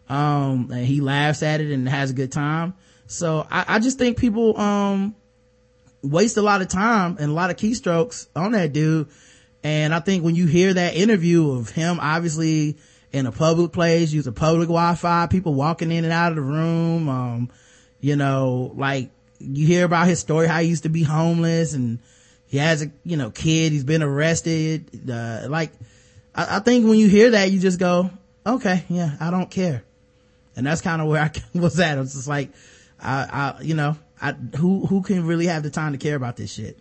Um, and he laughs at it and has a good time. So I, I just think people, um, waste a lot of time and a lot of keystrokes on that dude. And I think when you hear that interview of him, obviously in a public place, a public Wi-Fi, people walking in and out of the room, um, you know, like you hear about his story, how he used to be homeless and he has a, you know, kid, he's been arrested. Uh, like, I, I think when you hear that, you just go, okay, yeah, I don't care. And that's kind of where I was at. It's just like, I, I, you know, I, who, who can really have the time to care about this shit?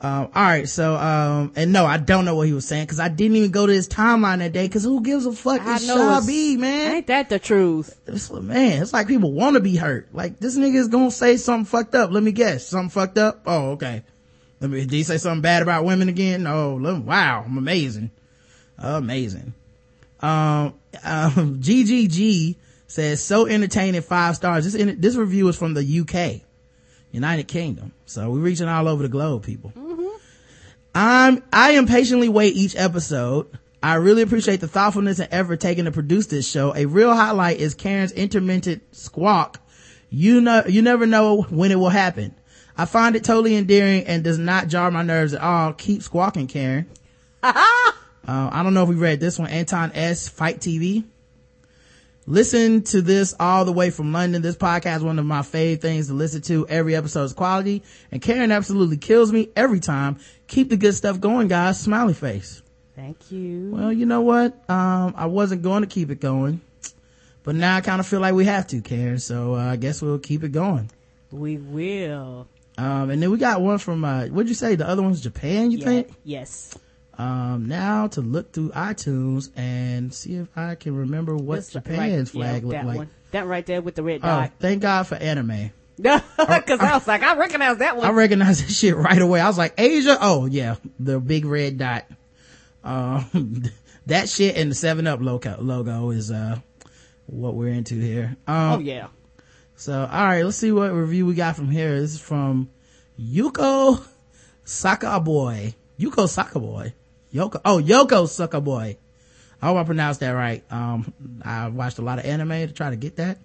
Um, all right. So, um, and no, I don't know what he was saying because I didn't even go to his timeline that day because who gives a fuck? I it's know Shy man. Ain't that the truth? It's, man, it's like people want to be hurt. Like this nigga is gonna say something fucked up. Let me guess. Something fucked up? Oh, okay. Let me, did he say something bad about women again? Oh, wow. I'm amazing. Amazing. Um, um, GGG says so entertaining five stars. This, this review is from the UK, United Kingdom. So we're reaching all over the globe, people. Mm-hmm. I'm, I impatiently wait each episode. I really appreciate the thoughtfulness and effort taken to produce this show. A real highlight is Karen's intermittent squawk. You know, you never know when it will happen. I find it totally endearing and does not jar my nerves at all. Keep squawking, Karen. uh, I don't know if we read this one. Anton S. Fight TV. Listen to this all the way from London. This podcast is one of my favorite things to listen to. Every episode is quality and Karen absolutely kills me every time. Keep the good stuff going, guys. Smiley face. Thank you. Well, you know what? Um, I wasn't going to keep it going, but now I kind of feel like we have to, Karen. So uh, I guess we'll keep it going. We will. Um, and then we got one from, uh, what'd you say? The other one's Japan, you yeah, think? Yes um, now to look through iTunes and see if I can remember what That's Japan's right. flag yeah, looked like. One. That right there with the red oh, dot. Oh, thank God for anime. Because I was like, I recognize that one. I recognize that shit right away. I was like, Asia? Oh, yeah, the big red dot. Um, that shit and the 7-Up logo, logo is, uh, what we're into here. Um, oh, yeah. So, alright, let's see what review we got from here. This is from Yuko Sakaboy. Yuko Sakaboy. Yoko, oh, Yoko Sucker Boy. I hope I pronounced that right. Um, I watched a lot of anime to try to get that.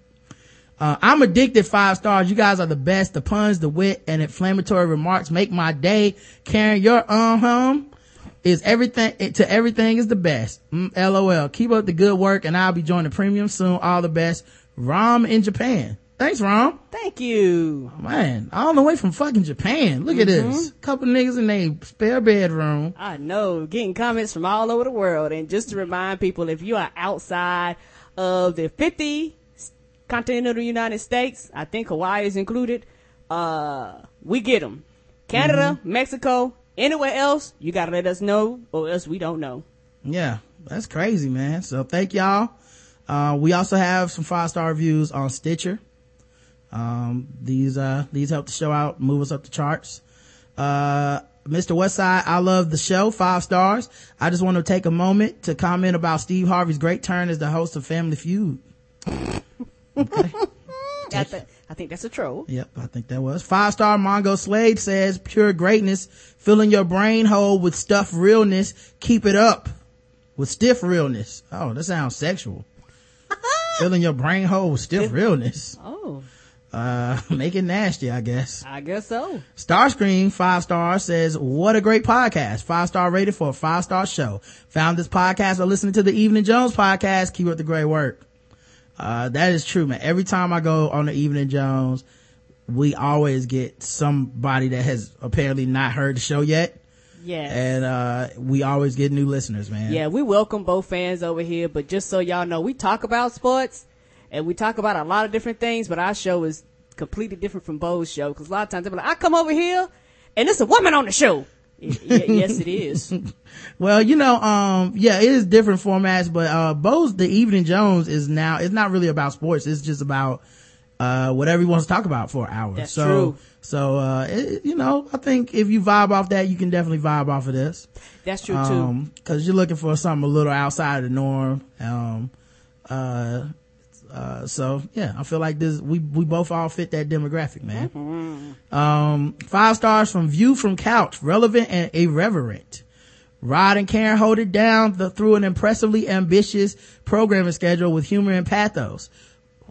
Uh, I'm addicted five stars. You guys are the best. The puns, the wit, and inflammatory remarks make my day. Karen, your um home is everything to everything is the best. Mm, LOL. Keep up the good work and I'll be joining the premium soon. All the best. Rom in Japan. Thanks, Rom. Thank you. Man, all the way from fucking Japan. Look at Mm-hmm. this. Couple niggas in their spare bedroom. I know, getting comments from all over the world. And just to remind people, if you are outside of the 50 continental United States, I think Hawaii is included, uh, we get them. Canada, Mexico, anywhere else, you gotta let us know or else we don't know. Yeah, that's crazy, man. So thank y'all. Uh, we also have some five star reviews on Stitcher. Um, these, uh, these help the show out, move us up the charts. Uh, Mr. Westside, I love the show, five stars. I just want to take a moment to comment about Steve Harvey's great turn as the host of Family Feud. I, th- I think that's a troll. Yep, I think that was. Five star Mongo Slade says, pure greatness, filling your brain hole with stuff realness. Keep it up with stiff realness. Oh, that sounds sexual. filling your brain hole with stiff realness. Oh, Uh, make it nasty, I guess. I guess so. Starscream, five stars, says, what a great podcast. Five star rated for a five star show. Found this podcast by listening to the Evening Jones podcast. Keep up the great work. Uh, that is true, man. Every time I go on the Evening Jones, we always get somebody that has apparently not heard the show yet. Yeah. And, uh, we always get new listeners, man. Yeah, we welcome both fans over here, but just so y'all know, we talk about sports and we talk about a lot of different things, but our show is completely different from Bo's show because a lot of times they're like, I come over here and it's a woman on the show. Y- y- yes, it is. Well, you know, um, yeah, it is different formats, but, uh, Bo's The Evening Jones is now, it's not really about sports. It's just about, uh, whatever he wants to talk about for an hour. That's so, true. so, uh, it, you know, I think if you vibe off that, you can definitely vibe off of this. That's true too. Um, cause you're looking for something a little outside of the norm. Um, uh, uh, so yeah, I feel like this, we, we both all fit that demographic, man. Um, five stars from View from Couch, relevant and irreverent. Rod and Karen hold it down the, through an impressively ambitious programming schedule with humor and pathos.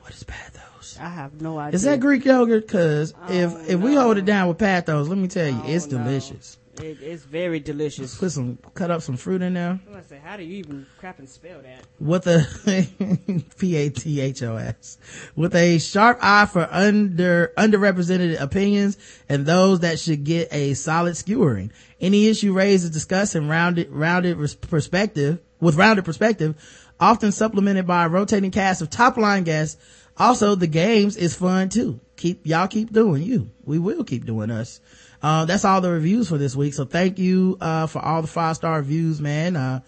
What is pathos? I have no idea. Is that Greek yogurt? Cause if, Oh, if we no. hold it down with pathos, let me tell you, Oh, it's delicious. It, it's very delicious. Put some, cut up some fruit in there. I'm gonna say, how do you even crap and spell that? with a p-a-t-h-o-s with a sharp eye for under underrepresented opinions and those that should get a solid skewering any issue raised is discussed in rounded rounded res- perspective with rounded perspective often supplemented by a rotating cast of top line guests also the games is fun too keep y'all keep doing you we will keep doing us uh, that's all the reviews for this week so thank you uh, for all the five star reviews man uh,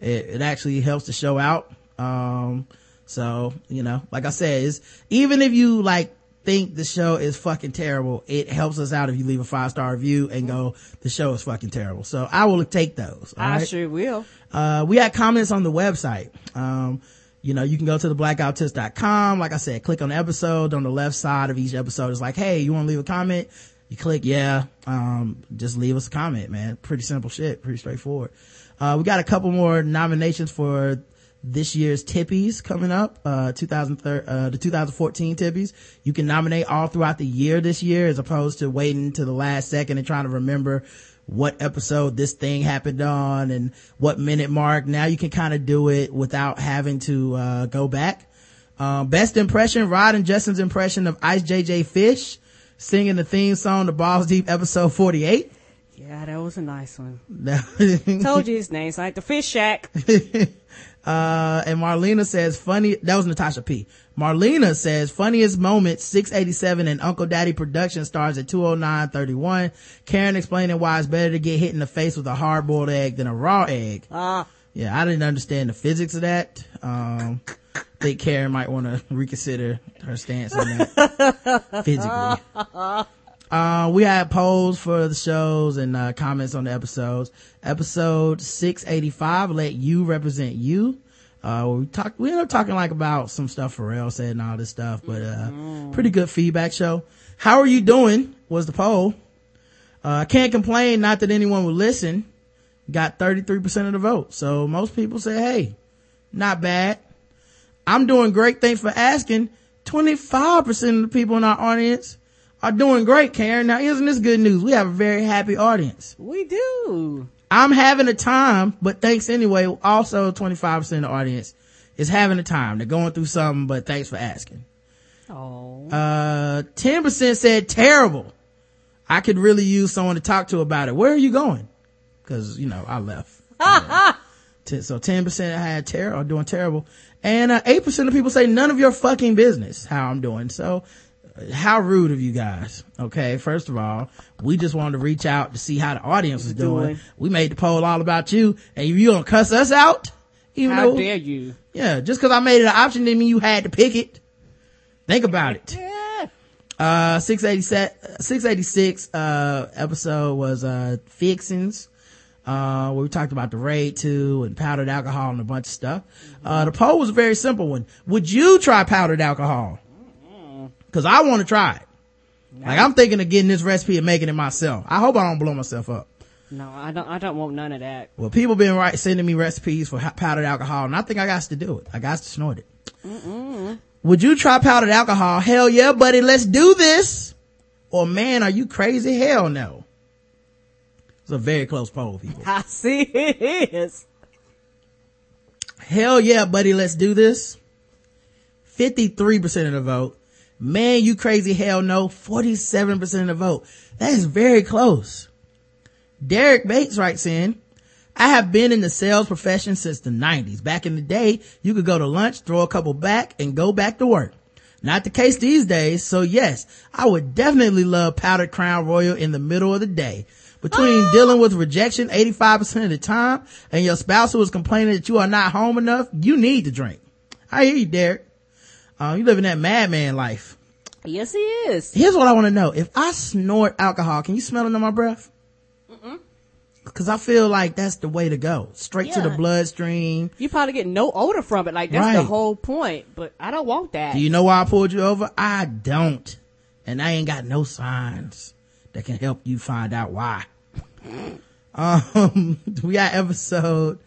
it, it actually helps the show out um, so, you know, like I said, is even if you like think the show is fucking terrible, it helps us out if you leave a five star review and go, the show is fucking terrible. So I will take those. I right? sure will. Uh, we had comments on the website. Um, you know, you can go to theblackguywhotips.com. Like I said, click on the episode on the left side of each episode. It's like, hey, you want to leave a comment? You click, yeah. Um, just leave us a comment, man. Pretty simple shit. Pretty straightforward. Uh, we got a couple more nominations for this year's Tippies coming up, uh, 2003, uh, the 2014 Tippies. You can nominate all throughout the year this year as opposed to waiting to the last second and trying to remember what episode this thing happened on and what minute mark. Now you can kind of do it without having to, uh, go back. Um, best impression, Rod and Justin's impression of Ice JJ Fish singing the theme song to Balls Deep episode 48. Yeah, that was a nice one. Told you his name. It's like the Fish Shack. Uh, and Marlena says funny, that was Natasha P. Marlena says funniest moment, 687 and Uncle Daddy production stars at 209.31. Karen explaining why it's better to get hit in the face with a hard boiled egg than a raw egg. Ah, Yeah, I didn't understand the physics of that. Um, think Karen might want to reconsider her stance on that physically. Uh, we had polls for the shows and, uh, comments on the episodes. Episode 685, let you represent you. Uh, we talked, we ended up talking like about some stuff Pharrell said and all this stuff, but, uh, pretty good feedback show. How are you doing? Was the poll. Uh, can't complain, not that anyone would listen. Got 33% of the vote. So most people say, hey, not bad. I'm doing great. Thanks for asking. 25% of the people in our audience are doing great, Karen. Now, isn't this good news? We have a very happy audience. We do. I'm having a time, but thanks anyway. Also, 25% of the audience is having a time. They're going through something, but thanks for asking. Oh. Uh, 10% said terrible. I could really use someone to talk to about it. Where are you going? Cause, you know, I left. Ten- so 10% had terror or doing terrible. And, uh, 8% of people say none of your fucking business how I'm doing. So, how rude of you guys. Okay. First of all, we just wanted to reach out to see how the audience is doing. Doing. We made the poll all about you and you gonna cuss us out? Even How though, dare you? yeah, just cause I made it an option didn't mean you had to pick it. Think about it. Yeah. Uh, 686, 686, uh, episode was, uh, Fixins, uh, we talked about the Raid 2 and powdered alcohol and a bunch of stuff. Uh, the poll was a very simple one. Would you try powdered alcohol? Cause I want to try it. Like I'm thinking of getting this recipe and making it myself. I hope I don't blow myself up. No, I don't. I don't want none of that. Well, people been right sending me recipes for powdered alcohol, and I think I got to do it. I got to snort it. Would you try powdered alcohol? Hell yeah, buddy. Let's do this. Or man, are you crazy? Hell no. It's a very close poll, people. I see it is. Hell yeah, buddy. Let's do this. 53% of the vote. Man, you crazy. Hell no. 47% of the vote. That is very close. Derek Bates writes in, I have been in the sales profession since the 90s. Back in the day, you could go to lunch, throw a couple back, and go back to work. Not the case these days, so yes, I would definitely love powdered crown royal in the middle of the day. Between dealing with rejection 85% of the time and your spouse who is complaining that you are not home enough, you need to drink. I hear you, Derek. Uh, you living that madman life. Yes, he is. Here's what I want to know. If I snort alcohol, can you smell it in my breath? Cause I feel like that's the way to go. Straight to the bloodstream. You probably get no odor from it. Like that's the whole point. But I don't want that. Do you know why I pulled you over? I don't. And I ain't got no signs that can help you find out why. um, we got episode,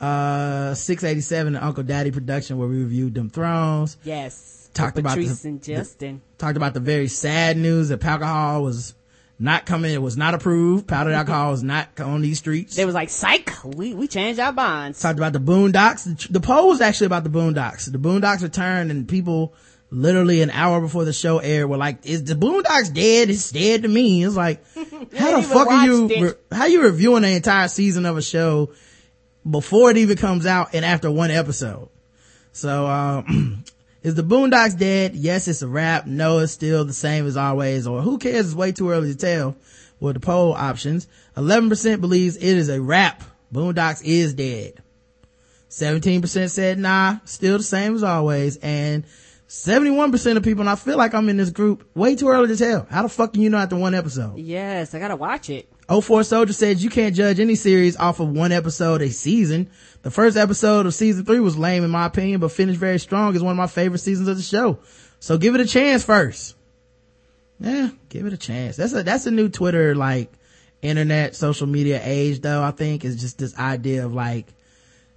uh, 687 of Uncle Daddy production where we reviewed them thrones. yes. Talked about Patrice the- and Justin. talked about the very sad news that alcohol was not coming, it was not approved. Powdered alcohol was not on these streets. they was like, "Psych, we we changed our bonds. talked about the boondocks. The, the poll was actually about the boondocks. The boondocks returned and people literally an hour before the show aired were like, is the boondocks dead? It's dead to me. It's like, how the fuck are you, re- how you reviewing the entire season of a show before it even comes out and after one episode? So, um, is the Boondocks dead? Yes, it's a wrap. No, it's still the same as always. Or who cares? It's way too early to tell. With the poll options, 11% believes it is a wrap. Boondocks is dead. 17% said nah, still the same as always. And 71% of people, and I feel like I'm in this group, way too early to tell. How the fuck can you know after one episode? Yes, I gotta watch it. 04 Soldier says you can't judge any series off of one episode a season. The first episode of season three was lame in my opinion, but finished very strong. Is one of my favorite seasons of the show. So give it a chance first. Yeah, give it a chance. That's a, that's a new Twitter, like, internet, social media age though, I think, is just this idea of like,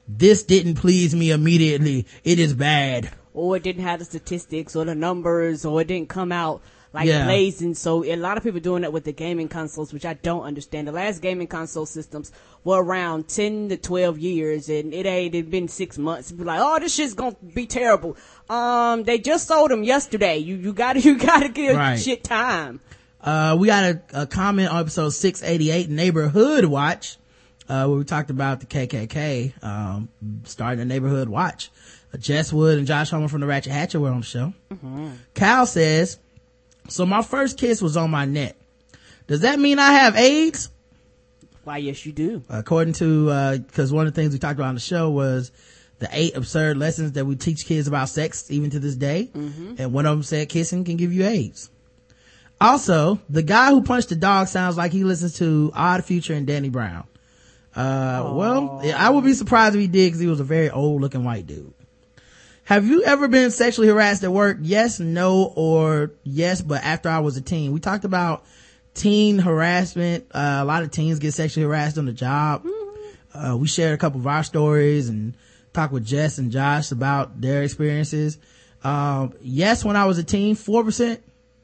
this didn't please me immediately. It is bad. Or it didn't have the statistics or the numbers, or it didn't come out like Yeah. blazing. So a lot of people doing that with the gaming consoles, which I don't understand. The last gaming console systems were around ten to twelve years, and it ain't it been six months. Be like, oh, this shit's gonna be terrible. Um, they just sold them yesterday. You you gotta you gotta give Right. shit time. Uh, we got a, a comment on episode 688, Neighborhood Watch, uh, where we talked about the KKK, um, starting a neighborhood watch. Jess Wood and Josh Homer from the Ratchet Hatcher were on the show. Kyle says, so my first kiss was on my neck. Does that mean I have AIDS? Why, yes, you do. According to, uh, cause one of the things we talked about on the show was the eight absurd lessons that we teach kids about sex even to this day. And one of them said kissing can give you AIDS. Also, the guy who punched the dog sounds like he listens to Odd Future and Danny Brown. Uh, well, I would be surprised if he did because he was a very old looking white dude. Have you ever been sexually harassed at work? Yes, no, or yes, but after I was a teen. We talked about teen harassment. Uh, a lot of teens get sexually harassed on the job. Uh, we shared a couple of our stories and talked with Jess and Josh about their experiences. Um, yes, when I was a teen, 4%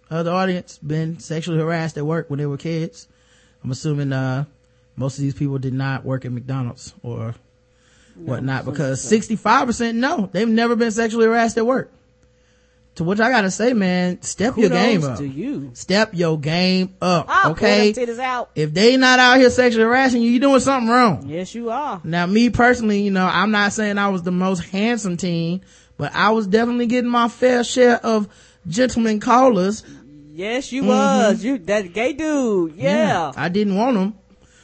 of the audience been sexually harassed at work when they were kids. I'm assuming, uh, most of these people did not work at McDonald's or whatnot because 65% no, they've never been sexually harassed at work. To which I gotta say, man, step your game up. you. Step your game up. Ah, okay. pull them titties out. If they not out here sexually harassing you, you doing something wrong. Yes, you are. Now, me personally, you know, I'm not saying I was the most handsome teen, but I was definitely getting my fair share of gentlemen callers. Yes, you was. You that gay dude. Yeah. I didn't want them.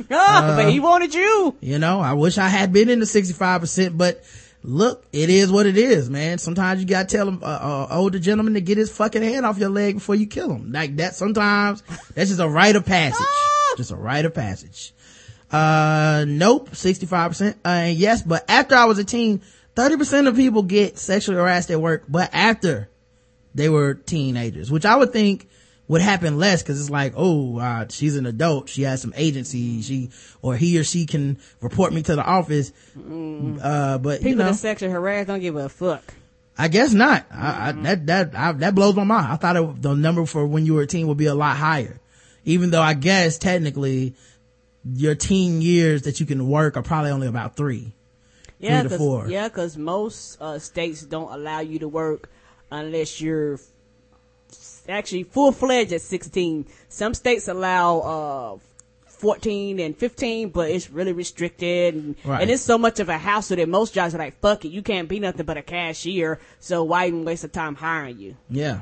Ah, but he wanted you. You know, I wish I had been in the 65%, but look, it is what it is, man. Sometimes you gotta tell him, uh, uh, older gentleman to get his fucking hand off your leg before you kill him. Like that, sometimes that's just a rite of passage. just a rite of passage. Uh, nope, 65%. Uh, yes, but after I was a teen, 30% of people get sexually harassed at work, but after they were teenagers, which I would think would happen less because it's like, oh, uh, she's an adult. She has some agency. She, or he or she can report me to the office. Uh, but People you know, that sexually harassed don't give a fuck. I guess not. I, I, that, that, I, that blows my mind. I thought it, the number for when you were a teen would be a lot higher. Even though I guess technically your teen years that you can work are probably only about three. Yeah, to cause, Yeah, yeah, 'cause most uh, states don't allow you to work unless you're actually full fledged at 16. Some states allow uh, 14 and 15, but it's really restricted, and, Right. and it's so much of a hassle that most jobs are like, "Fuck it, you can't be nothing but a cashier." So why even waste the time hiring you? Yeah.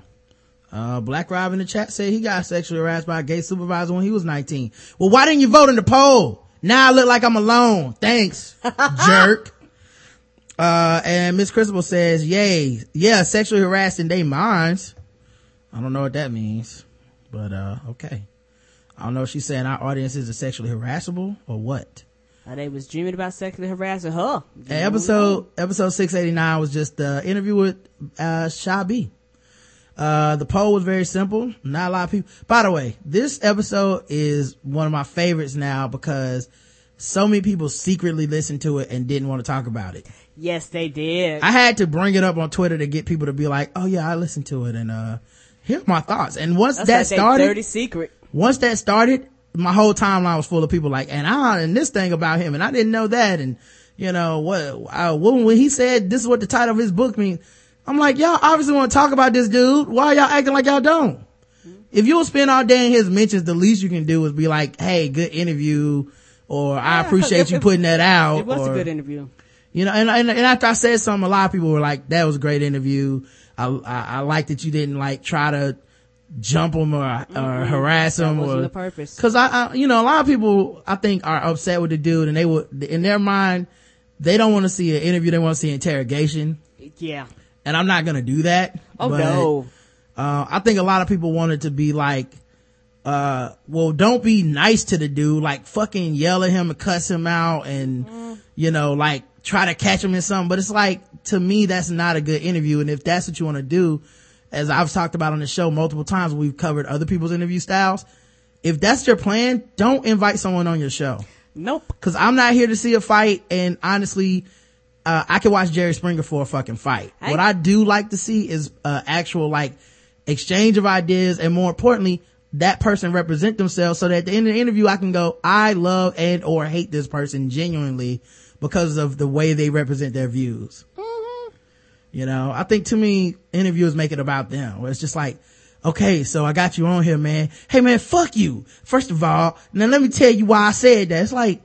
Uh, Black Rob in the chat said he got sexually harassed by a gay supervisor when he was 19. Well, why didn't you vote in the poll? Now I look like I'm alone. Thanks, jerk. Uh, and Miss Christabel says, yay. Yeah, sexually harassed in their minds. I don't know what that means, but, uh, okay. I don't know if she's saying our audiences are sexually harassable or what. Uh, they was dreaming about sexually harassing her. And episode episode 689 was just the interview with uh Shy B. Uh the poll was very simple. Not a lot of people. By the way, this episode is one of my favorites now because so many people secretly listened to it and didn't want to talk about it. Yes, they did. I had to bring it up on Twitter to get people to be like, "Oh yeah, I listened to it and uh here's my thoughts." And once That's that like started, dirty secret. once that started, my whole timeline was full of people like, and I, and this thing about him, and I didn't know that, and you know, what, uh, when, he said this is what the title of his book means, I'm like, y'all obviously want to talk about this dude. Why y'all acting like y'all don't? If you'll spend all day in his mentions, the least you can do is be like, hey, good interview, or I appreciate you putting that out. It was or, a good interview. you know, and, and, and after I said something, a lot of people were like, that was a great interview. I, I, I like that you didn't like try to jump him or, or harass That him wasn't or the purpose. Cause I, I, you know, a lot of people I think are upset with the dude and they would, in their mind, they don't want to see an interview, they want to see interrogation. Yeah. And I'm not gonna do that. Oh but, no. Uh, I think a lot of people wanted to be like, uh, well, don't be nice to the dude, like fucking yell at him and cuss him out and, you know, like try to catch him in something. But it's like, to me, that's not a good interview. And if that's what you want to do, as I've talked about on the show multiple times, we've covered other people's interview styles. If that's your plan, don't invite someone on your show. Nope. Cause I'm not here to see a fight and honestly, uh, I can watch Jerry Springer for a fucking fight. I- what I do like to see is, uh, actual like exchange of ideas and more importantly, that person represent themselves so that at the end of the interview I can go, I love and or hate this person genuinely because of the way they represent their views. Mm-hmm. You know, I think too many interviewers make it about them where it's just like, okay, so I got you on here, man. Hey man, fuck you. First of all, now let me tell you why I said that. It's like,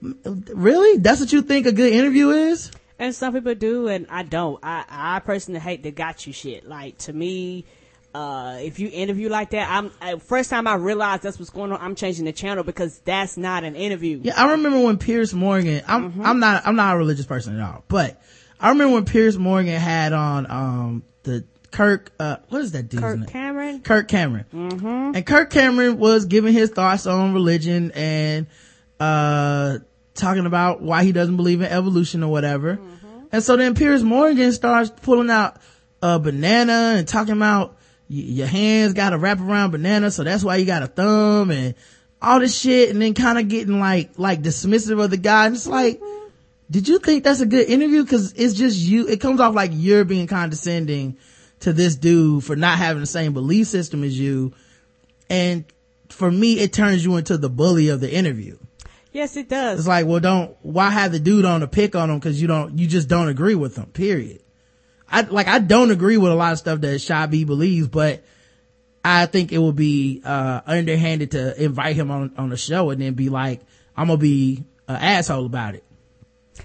really? That's what you think a good interview is? And some people do, and I don't. I, I personally hate the got you shit. Like, to me, uh, if you interview like that, I'm, uh, first time I realized that's what's going on, I'm changing the channel because that's not an interview. Yeah, I remember when Piers Morgan, I'm, I'm not, I'm not a religious person at all, but I remember when Piers Morgan had on, um, the Kirk, uh, what is that dude's Kirk name? Cameron? Kirk Cameron. Mm-hmm. And Kirk Cameron was giving his thoughts on religion and, uh, talking about why he doesn't believe in evolution or whatever. And so then Piers Morgan starts pulling out a banana and talking about your hands got to wrap around banana. So that's why you got a thumb and all this shit. And then kind of getting like, like dismissive of the guy. And it's like, did you think that's a good interview? Cause it's just you, it comes off like you're being condescending to this dude for not having the same belief system as you. And for me, it turns you into the bully of the interview. Yes, it does. It's like, well, don't, why have the dude on to pick on him? Cause you don't, you just don't agree with him, period. I, like, I don't agree with a lot of stuff that Shy B believes, but I think it would be, uh, underhanded to invite him on, on the show and then be like, I'm gonna be an asshole about it.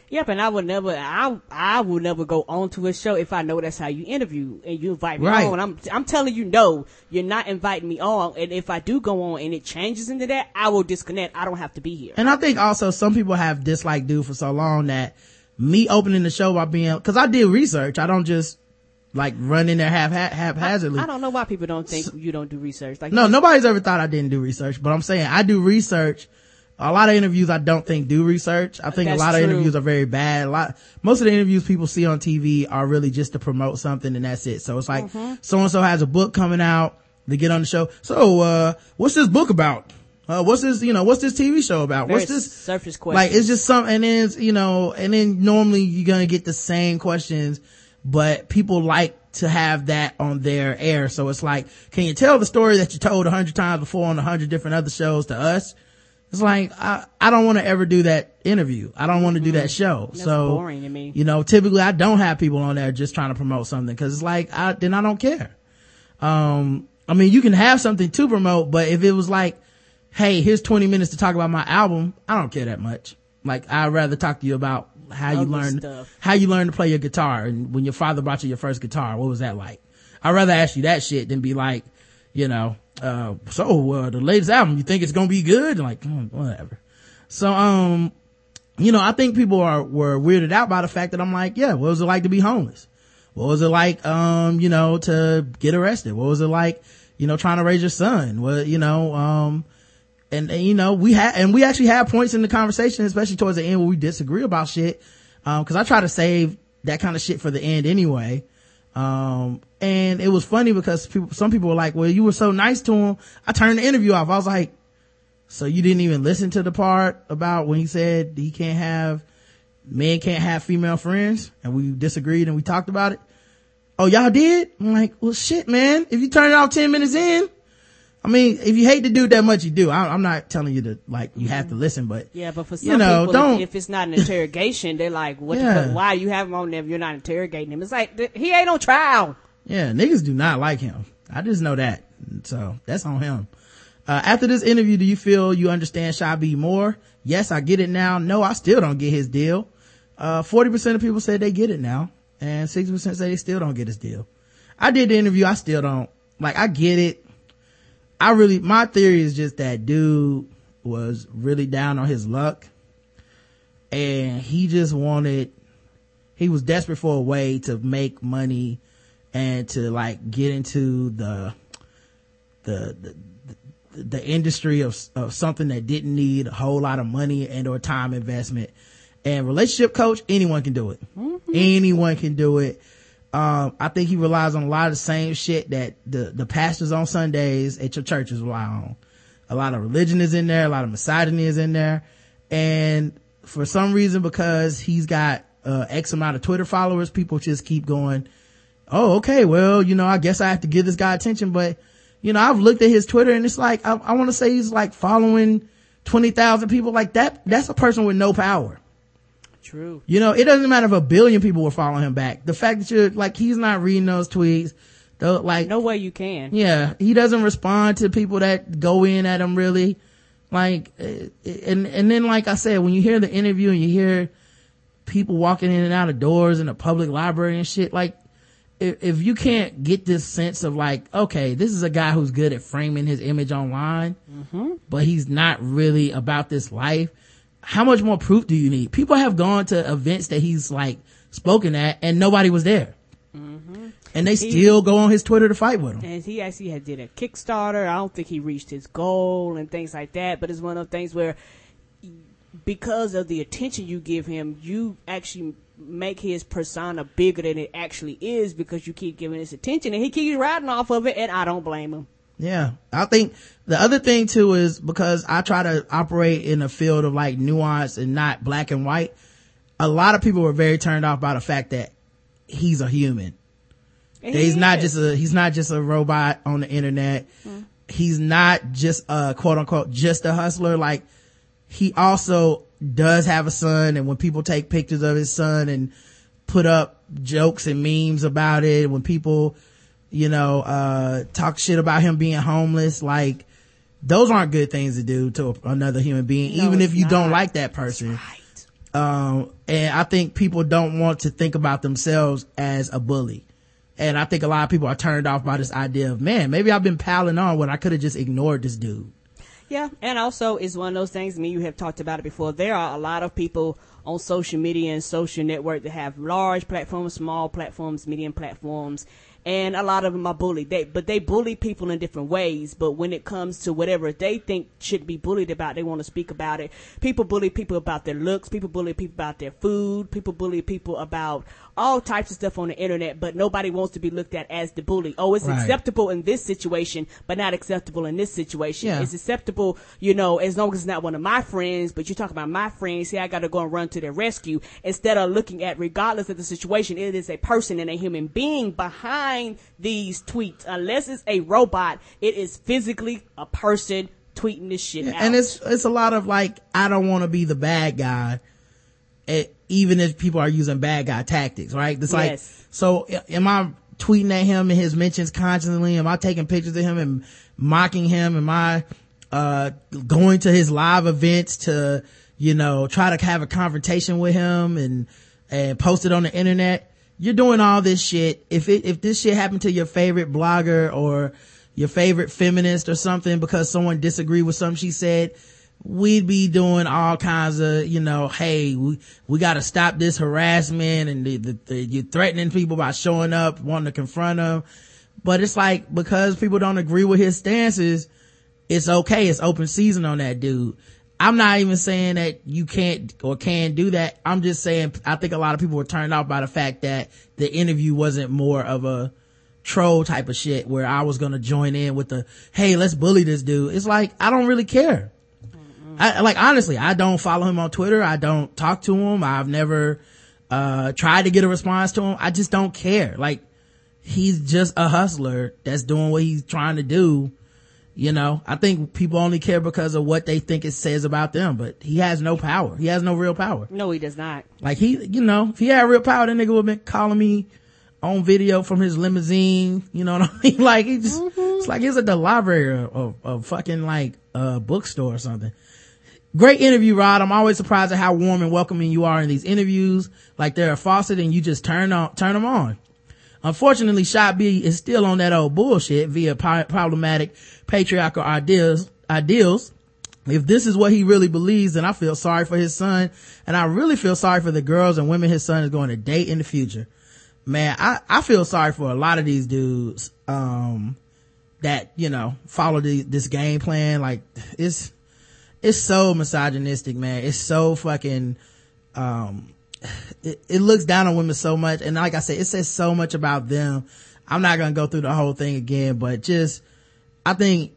Yep, and I would never, I, I would never go on to a show if I know that's how you interview and you invite me Right. on. I'm, I'm telling you, no, you're not inviting me on. And if I do go on and it changes into that, I will disconnect. I don't have to be here. And I think also some people have disliked dude for so long that me opening the show by being, cause I did research. I don't just like run in there half, haphazardly. I don't know why people don't think you don't do research. Like, No, nobody's ever thought I didn't do research, but I'm saying I do research. A lot of interviews I don't think do research. I think a lot of interviews are very bad. A lot, most of the interviews people see on TV are really just to promote something and that's it. So it's like so and so has a book coming out. They get on the show. So, uh, what's this book about? Uh, what's this, you know, what's this TV show about? very what's this? surface question. Like it's just some, and then you know, and then normally you're gonna get the same questions, but people like to have that on their air. So it's like, can you tell the story that you told a hundred times before on a hundred different other shows to us? It's like, I, I don't want to ever do that interview. I don't want to do that show. That's so, boring to me. you know, typically I don't have people on there just trying to promote something cause it's like, I, then I don't care. Um, I mean, you can have something to promote, but if it was like, hey, here's 20 minutes to talk about my album, I don't care that much. Like, I'd rather talk to you about how you learned, stuff. how you learned to play your guitar and when your father brought you your first guitar, what was that like? I'd rather ask you that shit than be like, you know, uh, so, uh, the latest album, you think it's gonna be good? Like, whatever. So, um, you know, I think people are, were weirded out by the fact that I'm like, yeah, what was it like to be homeless? What was it like, um, you know, to get arrested? What was it like, you know, trying to raise your son? What, you know, um, and, and, you know, we had, and we actually had points in the conversation, especially towards the end where we disagree about shit. Um, cause I try to save that kind of shit for the end anyway. Um, and it was funny because people, some people were like, well, you were so nice to him. I turned the interview off. I was like, so you didn't even listen to the part about when he said he can't have, men can't have female friends and we disagreed and we talked about it. Oh, y'all did? I'm like, well shit, man. If you turn it off 10 minutes in, I mean, if you hate the dude that much, you do. I, I'm not telling you to, like, you have to listen, but Yeah, but for some you know, people, don't- if, if it's not an interrogation, they're like, "What? Yeah. The fuck? Why you have him on there if you're not interrogating him?" It's like th- he ain't on trial. Yeah, niggas do not like him. I just know that. So that's on him. Uh, after this interview, do you feel you understand Shy B more? Yes, I get it now. No, I still don't get his deal. Uh, 40% of people said they get it now and 60% say they still don't get his deal. I did the interview. I still don't. Like, I get it. I really, my theory is just that dude was really down on his luck and he just wanted, he was desperate for a way to make money and to like get into the, the, the, the, industry of, of something that didn't need a whole lot of money and or time investment. And relationship coach, anyone can do it. Mm-hmm. Anyone can do it. Um, I think he relies on a lot of the same shit that the, the pastors on Sundays at your churches rely on. A lot of religion is in there, a lot of misogyny is in there. And for some reason, because he's got, uh, X amount of Twitter followers, people just keep going, oh, okay, well, you know, I guess I have to give this guy attention, but, you know, I've looked at his Twitter and it's like, I, I want to say he's like following 20,000 people like that. That's a person with no power. True. You know, it doesn't matter if a billion people were following him back. The fact that you're like, he's not reading those tweets. Though, like, No way you can. yeah, he doesn't respond to people that go in at him really. Like, eh, and, and then like I said, when you hear the interview and you hear people walking in and out of doors in a public library and shit, like, if, if you can't get this sense of like, okay, this is a guy who's good at framing his image online, but he's not really about this life. How much more proof do you need? People have gone to events that he's like spoken at and nobody was there. Mm-hmm. And they still go on his Twitter to fight with him. And he actually had did a Kickstarter. I don't think he reached his goal and things like that. But it's one of those things where, because of the attention you give him, you actually make his persona bigger than it actually is because you keep giving this attention, and he keeps riding off of it. And I don't blame him. Yeah. I think the other thing too is because I try to operate in a field of like nuance and not black and white. a lot of people were very turned off by the fact that he's a human. That he's he not just a he's not just a robot on the internet. Mm. He's not just a quote unquote just a hustler. Like he also does have a son, and when people take pictures of his son and put up jokes and memes about it, when people you know uh talk shit about him being homeless, like those aren't good things to do to another human being, No, even if you don't like that person. Right. Um, and I think people don't want to think about themselves as a bully. And I think a lot of people are turned off by this idea of, man, maybe I've been piling on when I could have just ignored this dude. Yeah, and also it's one of those things. Me, you have talked about it before. There are a lot of people on social media and social network that have large platforms, small platforms, medium platforms, and a lot of them are bullied. They, but they bully people in different ways. But when it comes to whatever they think should be bullied about, they want to speak about it. People bully people about their looks. People bully people about their food. People bully people about all types of stuff on the internet. But nobody wants to be looked at as the bully. Oh, it's Right. acceptable in this situation, but not acceptable in this situation. Yeah. It's acceptable, you know, as long as it's not one of my friends, but you talk about my friends, say I gotta go and run to their rescue. Instead of looking at, regardless of the situation, it is a person and a human being behind these tweets. Unless it's a robot, it is physically a person tweeting this shit out. And it's, it's a lot of like, I don't want to be the bad guy. eh, even if people are using bad guy tactics, right? It's like, Yes. so am I tweeting at him and his mentions constantly? Am I taking pictures of him and mocking him? Am I, uh, going to his live events to, you know, try to have a confrontation with him and, and post it on the internet? You're doing all this shit. If it, if this shit happened to your favorite blogger or your favorite feminist or something because someone disagreed with something she said, we'd be doing all kinds of, you know, hey, we, we got to stop this harassment and the, the, the, you're threatening people by showing up, wanting to confront them. But it's like, because people don't agree with his stances, it's okay. It's open season on that dude. I'm not even saying that you can't or can do that. I'm just saying I think a lot of people were turned off by the fact that the interview wasn't more of a troll type of shit where I was gonna join in with the, hey, let's bully this dude. It's like, I don't really care. I, like honestly, I don't follow him on Twitter. I don't talk to him. I've never, uh, tried to get a response to him. I just don't care. Like, he's just a hustler that's doing what he's trying to do. You know, I think people only care because of what they think it says about them, but he has no power. He has no real power. no, he does not. Like he, you know, if he had real power, that nigga would have been calling me on video from his limousine. You know what I mean? Like he just, mm-hmm. it's like he's at the library of, of fucking like a bookstore or something. Great interview, Rod. I'm always surprised at how warm and welcoming you are in these interviews. Like they're a faucet and you just turn on, turn them on. Unfortunately, Shy B is still on that old bullshit via problematic patriarchal ideals, ideals. If this is what he really believes, then I feel sorry for his son. And I really feel sorry for the girls and women his son is going to date in the future. Man, I, I feel sorry for a lot of these dudes, um, that, you know, follow the, this game plan. Like, it's, it's so misogynistic, man. It's so fucking, um, it, it looks down on women so much. And like I said, it says so much about them. I'm not going to go through the whole thing again, but just, I think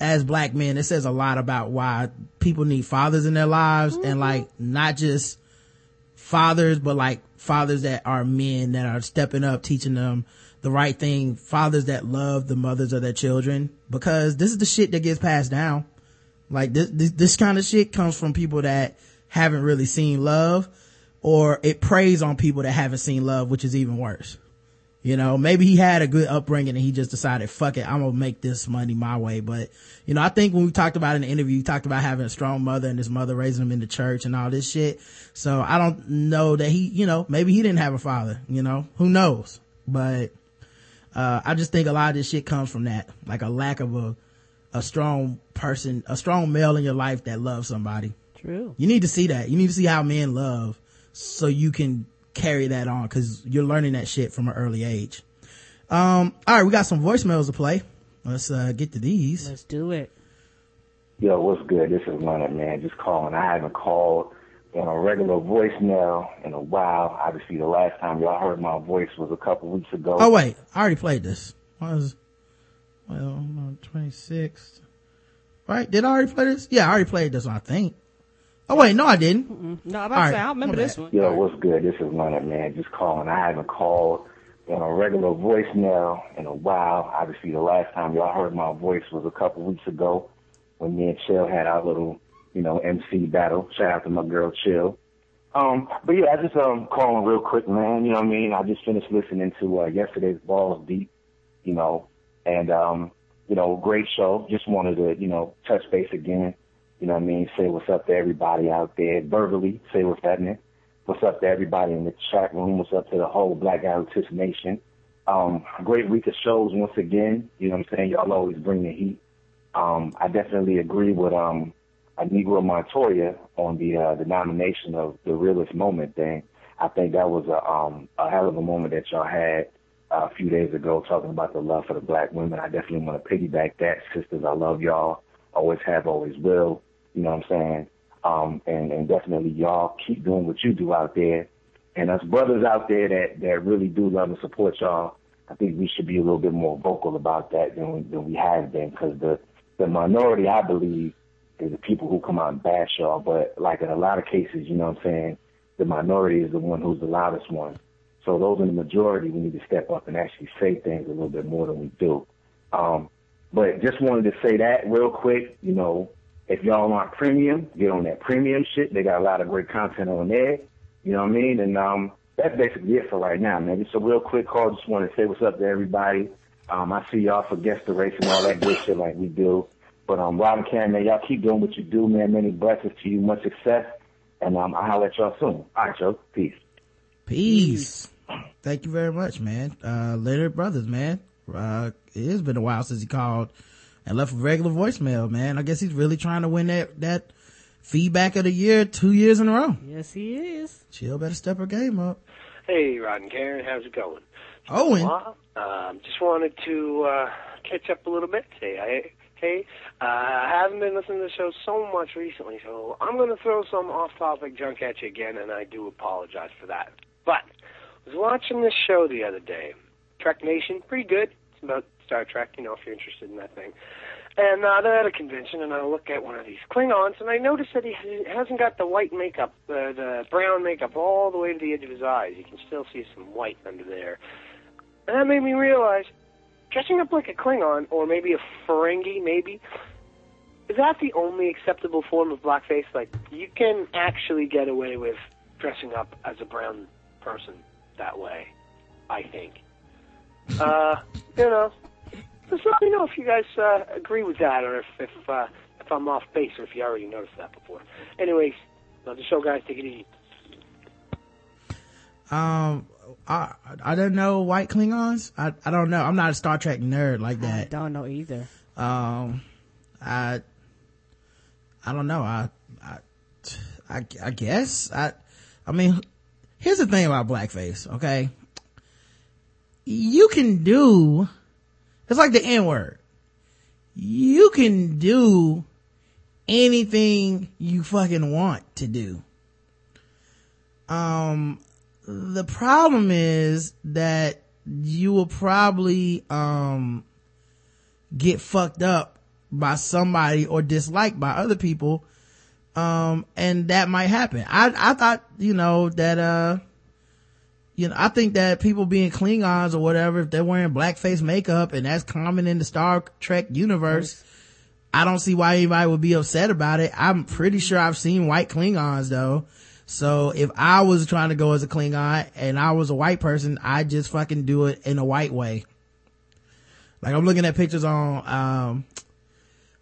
as black men, it says a lot about why people need fathers in their lives and mm-hmm. like not just fathers, but like fathers that are men that are stepping up, teaching them the right thing, fathers that love the mothers of their children, because this is the shit that gets passed down. Like this, this, this kind of shit comes from people that haven't really seen love or it preys on people that haven't seen love, which is even worse. You know, maybe he had a good upbringing and he just decided, fuck it, I'm gonna make this money my way. But, you know, I think when we talked about in the interview, you talked about having a strong mother and his mother raising him in the church and all this shit. So I don't know that he, you know, maybe he didn't have a father, you know, who knows? But, uh, I just think a lot of this shit comes from that, like a lack of a, a strong person, a strong male in your life that loves somebody. True. You need to see that. You need to see how men love so you can carry that on because you're learning that shit from an early age. Um, all right, we got some voicemails to play. Let's uh, get to these. Let's do it. Yo, what's good? This is Leonard, man. Just calling. I haven't called on a regular voicemail in a while. Obviously, the last time y'all heard my voice was a couple weeks ago. Oh wait, I already played this. What was well, twenty sixth. Right? Did I already play this? Yeah, I already played this. I think. Oh wait, no, I didn't. No, I'm about All to say, right, I remember this bad. one. Yo, what's good? This is Leonard, man. Just calling. I haven't called on a regular voicemail in a while. Obviously, the last time y'all heard my voice was a couple weeks ago when me and Chill had our little, you know, MC battle. Shout out to my girl Chill. Um, but yeah, I just um calling real quick, man. You know what I mean? I just finished listening to uh, yesterday's Balls Deep, you know, and um, you know, great show. Just wanted to, you know, touch base again. You know what I mean? Say what's up to everybody out there verbally. Say what's happening. What's up to everybody in the chat room? What's up to the whole Black Guy Nation? Um, great week of shows once again. You know what I'm saying? Y'all always bring the heat. Um, I definitely agree with um, Negro Montoya on the uh, the nomination of the realest moment thing. I think that was a um, a hell of a moment that y'all had uh, a few days ago talking about the love for the black women. I definitely want to piggyback that, sisters. I love y'all. Always have, always will. You know what I'm saying? Um, and, and definitely y'all keep doing what you do out there. And us brothers out there that, that really do love and support y'all, I think we should be a little bit more vocal about that than than we have been because the, the minority, I believe, is the people who come out and bash y'all. But like in a lot of cases, you know what I'm saying, the minority is the one who's the loudest one. So those in the majority, we need to step up and actually say things a little bit more than we do. Um, but just wanted to say that real quick. You know, if y'all want premium, get on that premium shit. They got a lot of great content on there. You know what I mean? And um, that's basically it for right now, man. Just a real quick call. Just want to say what's up to everybody. Um, I see y'all for guest the race and all that good shit like we do. But um, Rod and Karen, man, y'all keep doing what you do, man. Many blessings to you, much success, and um, I'll holler at y'all soon. All right, Joe. Peace. Peace. Thank you very much, man. Uh, Leonard Brothers, man. Uh, it has been a while since he called and left a regular voicemail, man. I guess he's really trying to win that, that feedback of the year two years in a row. Yes, he is. Chill better step her game up. Hey, Rod and Karen, how's it going? Owen. Well, um, just wanted to uh, catch up a little bit. Say, I, hey, uh, I haven't been listening to the show so much recently, so I'm going to throw some off-topic junk at you again, and I do apologize for that. But I was watching this show the other day, Trek Nation, pretty good. It's about Star Trek, you know, if you're interested in that thing. And uh, they're at a convention, and I look at one of these Klingons, and I notice that he hasn't got the white makeup, uh, the brown makeup, all the way to the edge of his eyes. You can still see some white under there. And that made me realize, dressing up like a Klingon, or maybe a Ferengi, maybe, is that the only acceptable form of blackface? Like, you can actually get away with dressing up as a brown person that way, I think. Uh, you know, just let me know if you guys uh, agree with that, or if if uh, if I'm off base, or if you already noticed that before. Anyways, love the show, guys. Take it easy. Um, I, I don't know white Klingons. I, I don't know. I'm not a Star Trek nerd like that. I that. don't know either. Um, I, I don't know. I, I, I, I guess I, I mean, here's the thing about blackface. Okay. You can do, it's like the N word. You can do anything you fucking want to do. Um, the problem is that you will probably, um, get fucked up by somebody or disliked by other people. Um, and that might happen. I, I thought, you know, that, uh, you know, I think that people being Klingons or whatever, if they're wearing blackface makeup and that's common in the Star Trek universe, I don't see why anybody would be upset about it. I'm pretty sure I've seen white Klingons though. So if I was trying to go as a Klingon and I was a white person, I just fucking do it in a white way. Like I'm looking at pictures on, um,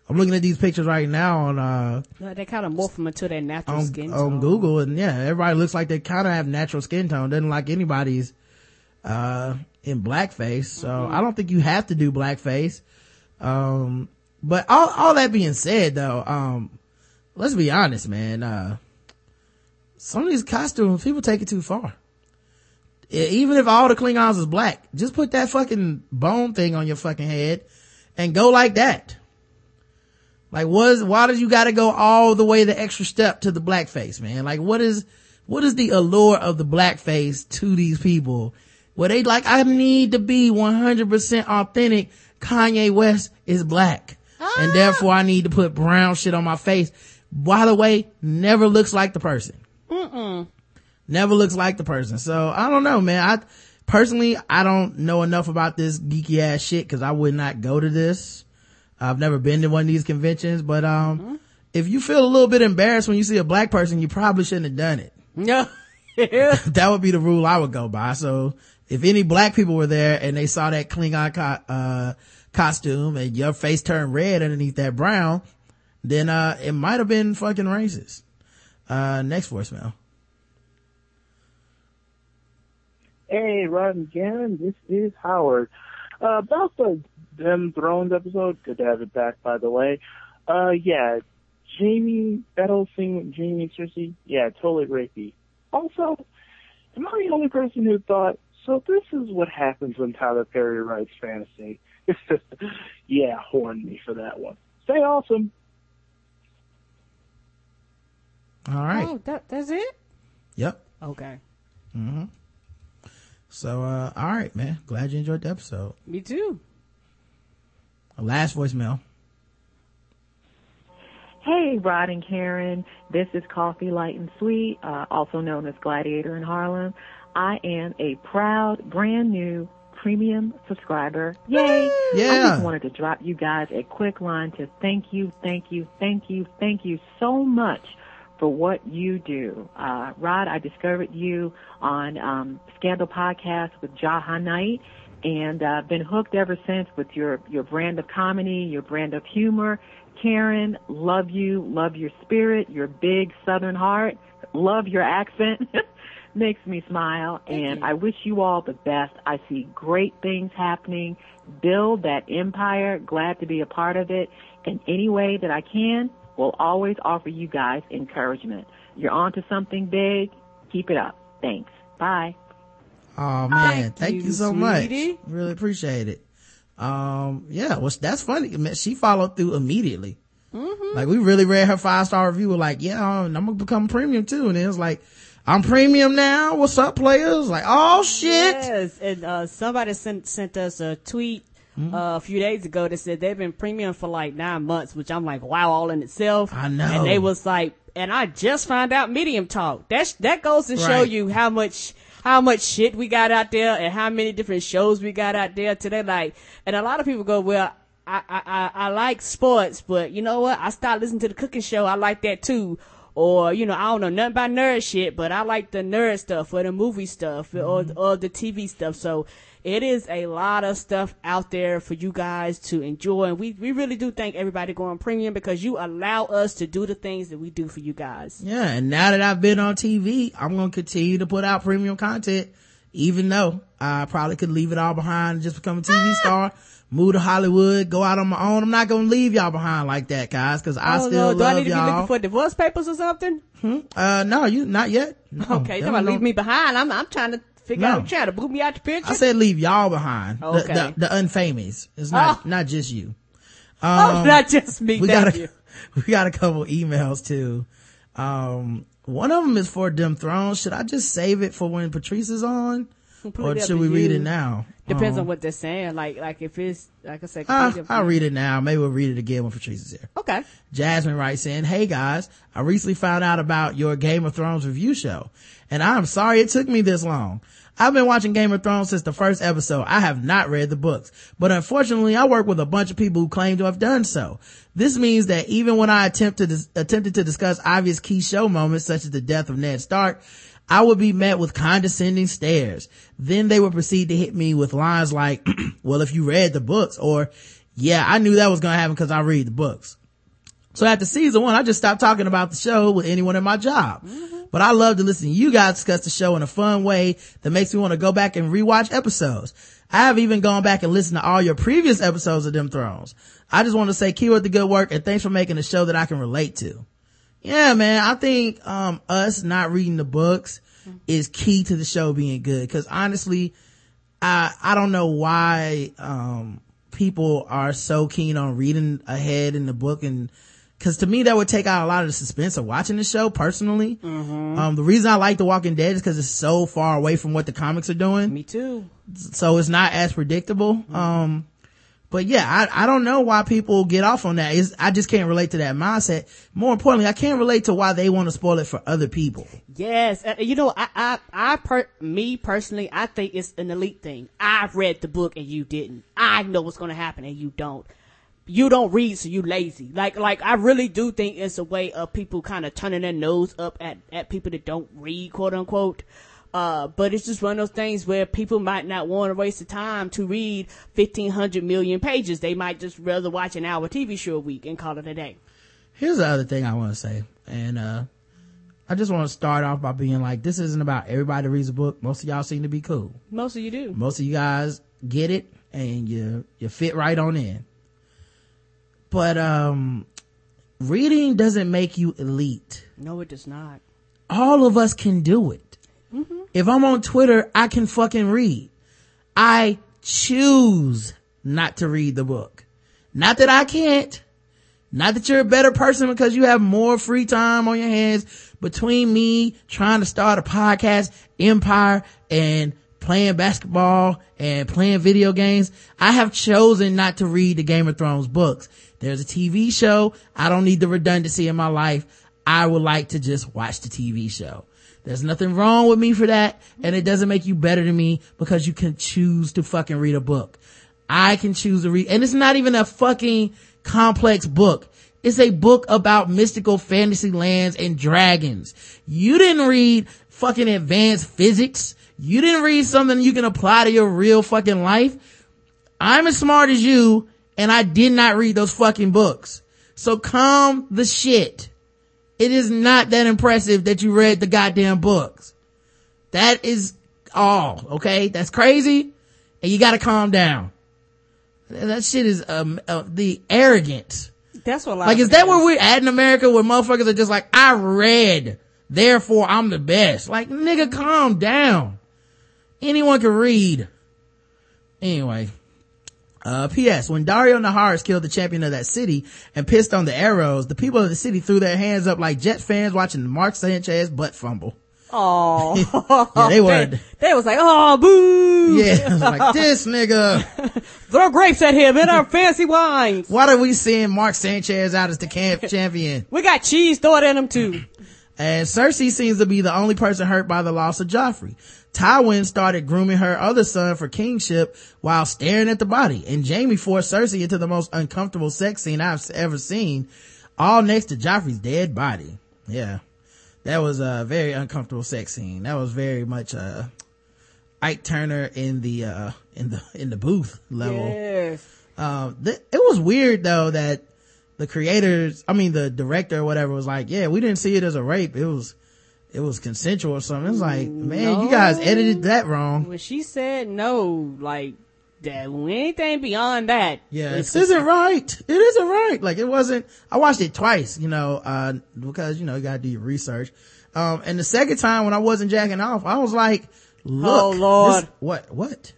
I'm looking at these pictures right now on, uh, No, they kind of morph them into their natural on, skin tone. on. Google and yeah, everybody looks like they kind of have natural skin tone. Doesn't like anybody's, uh, in blackface. So Mm-hmm. I don't think you have to do blackface. Um, but all, all that being said though, um, let's be honest, man, uh, some of these costumes, people take it too far. Even if all the Klingons is black, just put that fucking bone thing on your fucking head and go like that. Like, what is, why did you gotta go all the way the extra step to the blackface, man? Like, what is, what is the allure of the blackface to these people? Where they like, I need to be 100% authentic. Kanye West is black. And ah. therefore I need to put brown shit on my face. by the way, never looks like the person. Mm-mm. Never looks like the person. So I don't know, man. I personally, I don't know enough about this geeky ass shit because I would not go to this. I've never been to one of these conventions, but um, mm-hmm. if you feel a little bit embarrassed when you see a black person, you probably shouldn't have done it. No. that would be the rule I would go by. So if any black people were there and they saw that Klingon co- uh, costume and your face turned red underneath that brown, then uh, it might have been fucking racist. Uh, next voicemail. Hey, Rod and Ken, this is Howard. Uh, about the Them Thrones episode, good to have it back, by the way. Uh, yeah, Jaime, that whole thing with Jaime Cersei, yeah, totally rapey. Also, am I the only person who thought, so this is what happens when Tyler Perry writes fantasy? yeah, horn me for that one. Stay awesome. All right. Oh, that, that's it? Yep. Okay. Mm-hmm. So, uh, all right, man. Glad you enjoyed the episode. Me too. Last voicemail. Hey, Rod and Karen. This is Coffee Light and Sweet, uh, also known as Gladiator in Harlem. I am a proud, brand new premium subscriber. Yay! Yeah. I just wanted to drop you guys a quick line to thank you, thank you, thank you, thank you so much for what you do. Uh, Rod, I discovered you on um, Scandal Podcast with Jaha Knight and uh, been hooked ever since with your, your brand of comedy, your brand of humor. Karen, love you, love your spirit, your big southern heart, love your accent. Makes me smile and I wish you all the best. I see great things happening. Build that empire. Glad to be a part of it in any way that I can will always offer you guys encouragement. You're on to something big. Keep it up. Thanks. Bye. Oh man, thank, thank you, you, so sweetie. much. Really appreciate it. Um, yeah, well, that's funny. She followed through immediately. Mm-hmm. Like we really read her five star review. We're like, yeah, I'm gonna become premium too. And it was like, I'm premium now. What's up, players? Like, oh shit. Yes, and uh, somebody sent sent us a tweet mm-hmm. uh, a few days ago that said they've been premium for like nine months, which I'm like, wow, all in itself. I know. And they was like, and I just found out Medium Talk. That that goes to show you how much how much shit we got out there and how many different shows we got out there today. Like, and a lot of people go, well, I, I, I, I like sports, but you know what? I started listening to the cooking show. I like that too. Or, you know, I don't know nothing about nerd shit, but I like the nerd stuff or the movie stuff mm-hmm. or, or the TV stuff. So it is a lot of stuff out there for you guys to enjoy. And we, we really do thank everybody going premium because you allow us to do the things that we do for you guys. Yeah. And now that I've been on TV, I'm going to continue to put out premium content, even though I probably could leave it all behind and just become a TV ah! star move to Hollywood, go out on my own. I'm not gonna leave y'all behind like that, guys, because I oh, still no. Do love I need y'all. to be looking for divorce papers or something? Hmm? Uh, no, you not yet. No, okay, don't leave me behind. I'm I'm trying to figure no. out trying to boot me out the picture. I said leave y'all behind. Okay. The, the, the unfamous. It's not oh. not just you. Oh, um, oh, not just me. We got a, we got a couple emails too. Um, one of them is for Them Thrones. Should I just save it for when Patrice is on? or should we you. read it now? Depends um, on what they're saying. Like, like if it's, like I said, uh, I'll read it now. Maybe we'll read it again when Patrice is here. Okay. Jasmine writes in, Hey guys, I recently found out about your Game of Thrones review show and I'm sorry it took me this long. I've been watching Game of Thrones since the first episode. I have not read the books, but unfortunately I work with a bunch of people who claim to have done so. This means that even when I attempt to dis- attempted to discuss obvious key show moments such as the death of Ned Stark, I would be met with condescending stares. Then they would proceed to hit me with lines like, well, if you read the books or, yeah, I knew that was going to happen because I read the books. So after season one, I just stopped talking about the show with anyone in my job. Mm-hmm. But I love to listen to you guys discuss the show in a fun way that makes me want to go back and rewatch episodes. I have even gone back and listened to all your previous episodes of Them Thrones. I just want to say keep up the good work and thanks for making a show that I can relate to yeah, man, I think, um, us not reading the books mm-hmm. is key to the show being good. Cause honestly, I, I don't know why, um, people are so keen on reading ahead in the book and, Cause to me, that would take out a lot of the suspense of watching the show personally. Mm-hmm. Um, the reason I like The Walking Dead is cause it's so far away from what the comics are doing. Me too. So it's not as predictable. Mm-hmm. Um, but yeah, I, I don't know why people get off on that. It's, I just can't relate to that mindset. More importantly, I can't relate to why they want to spoil it for other people. Yes, uh, you know, I, I, I, per, me personally, I think it's an elite thing. I've read the book and you didn't. I know what's going to happen and you don't. You don't read, so you lazy. Like, like I really do think it's a way of people kind of turning their nose up at at people that don't read, quote unquote. Uh, but it's just one of those things where people might not want to waste the time to read 1500 million pages. They might just rather watch an hour TV show a week and call it a day. Here's the other thing I want to say. And, uh, I just want to start off by being like, this isn't about everybody reads a book. Most of y'all seem to be cool. Most of you do. Most of you guys get it and you, you fit right on in. But, um, reading doesn't make you elite. No, it does not. All of us can do it. Mm-hmm. If I'm on Twitter, I can fucking read. I choose not to read the book. Not that I can't. Not that you're a better person because you have more free time on your hands between me trying to start a podcast empire and playing basketball and playing video games. I have chosen not to read the Game of Thrones books. There's a TV show. I don't need the redundancy in my life. I would like to just watch the TV show. There's nothing wrong with me for that. And it doesn't make you better than me because you can choose to fucking read a book. I can choose to read, and it's not even a fucking complex book. It's a book about mystical fantasy lands and dragons. You didn't read fucking advanced physics. You didn't read something you can apply to your real fucking life. I'm as smart as you and I did not read those fucking books. So calm the shit. It is not that impressive that you read the goddamn books. That is all, okay? That's crazy. And you gotta calm down. That shit is, um, uh, the arrogance. That's what. Like, is that where we're at in America where motherfuckers are just like, I read, therefore I'm the best. Like, nigga, calm down. Anyone can read. Anyway. Uh, P.S. When Daario Naharis killed the champion of that city and pissed on the arrows, the people of the city threw their hands up like Jet fans watching Mark Sanchez butt fumble. Oh, yeah, they were. They, they, was like, oh, boo. Yeah, like this nigga. Throw grapes at him and our fancy wines. Why are we seeing Mark Sanchez out as the camp champion? we got cheese, thrown at him too. And Cersei seems to be the only person hurt by the loss of Joffrey. Tywin started grooming her other son for kingship while staring at the body, and Jaime forced Cersei into the most uncomfortable sex scene I've ever seen, all next to Joffrey's dead body. Yeah. That was a very uncomfortable sex scene. That was very much uh Ike Turner in the uh in the in the booth level. Yes. Um th- it was weird though that the creators, I mean the director or whatever was like, yeah, we didn't see it as a rape. It was it was consensual or something. It's like, man, No. you guys edited that wrong. When she said no, like that, anything beyond that. Yeah, is this isn't right. It isn't right. Like it wasn't, I watched it twice, you know, uh, because, you know, you gotta do your research. Um, and the second time when I wasn't jacking off, I was like, look. Oh, Lord. this- what, what?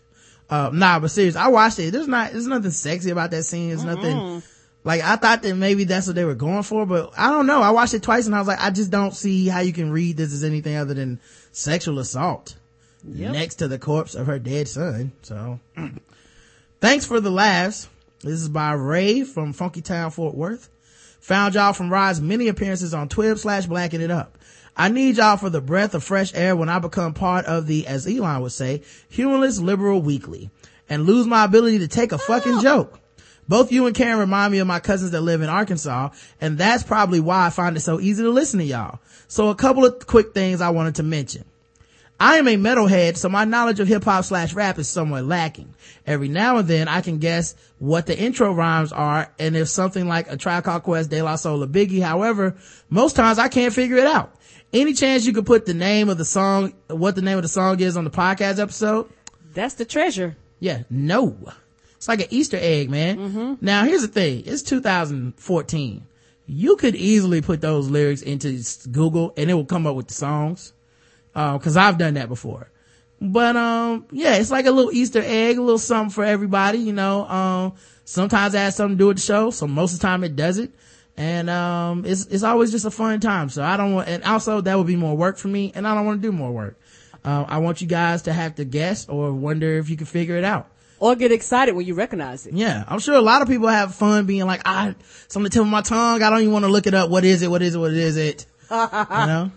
Uh, nah, but serious, I watched it. There's not, there's nothing sexy about that scene. There's nothing, like I thought that maybe that's what they were going for, but I don't know. I watched it twice and I was like, I just don't see how you can read this as anything other than sexual assault Yep. next to the corpse of her dead son. So thanks for the laughs. This is by Ray from Funky Town, Fort Worth. Found y'all from Rod's many appearances on TWiB slash Blacking It Up. I need y'all for the breath of fresh air when I become part of the, as Elon would say, humorless liberal weekly and lose my ability to take a fucking joke. Both you and Karen remind me of my cousins that live in Arkansas, and that's probably why I find it so easy to listen to y'all. So a couple of quick things I wanted to mention. I am a metalhead, so my knowledge of hip hop slash rap is somewhat lacking. Every now and then I can guess what the intro rhymes are and if something like a Tribe Called Quest, De La Soul, Biggie. However, most times I can't figure it out. Any chance you could put the name of the song, what the name of the song is on the podcast episode? That's the treasure. Yeah, no. It's like an Easter egg, man. Now here's the thing. It's 2014. You could easily put those lyrics into Google and it will come up with the songs. Uh, cause I've done that before. But, um, yeah, it's like a little Easter egg, a little something for everybody, you know. Um, sometimes it has something to do with the show. So most of the time it doesn't. And, um, it's, it's always just a fun time. So I don't want, and also that would be more work for me and I don't want to do more work. Uh, I want you guys to have to guess or wonder if you can figure it out. Or get excited when you recognize it. Yeah, I'm sure a lot of people have fun being like, I, it's on the tip of my tongue. I don't even want to look it up. What is it? What is it? What is it? you know?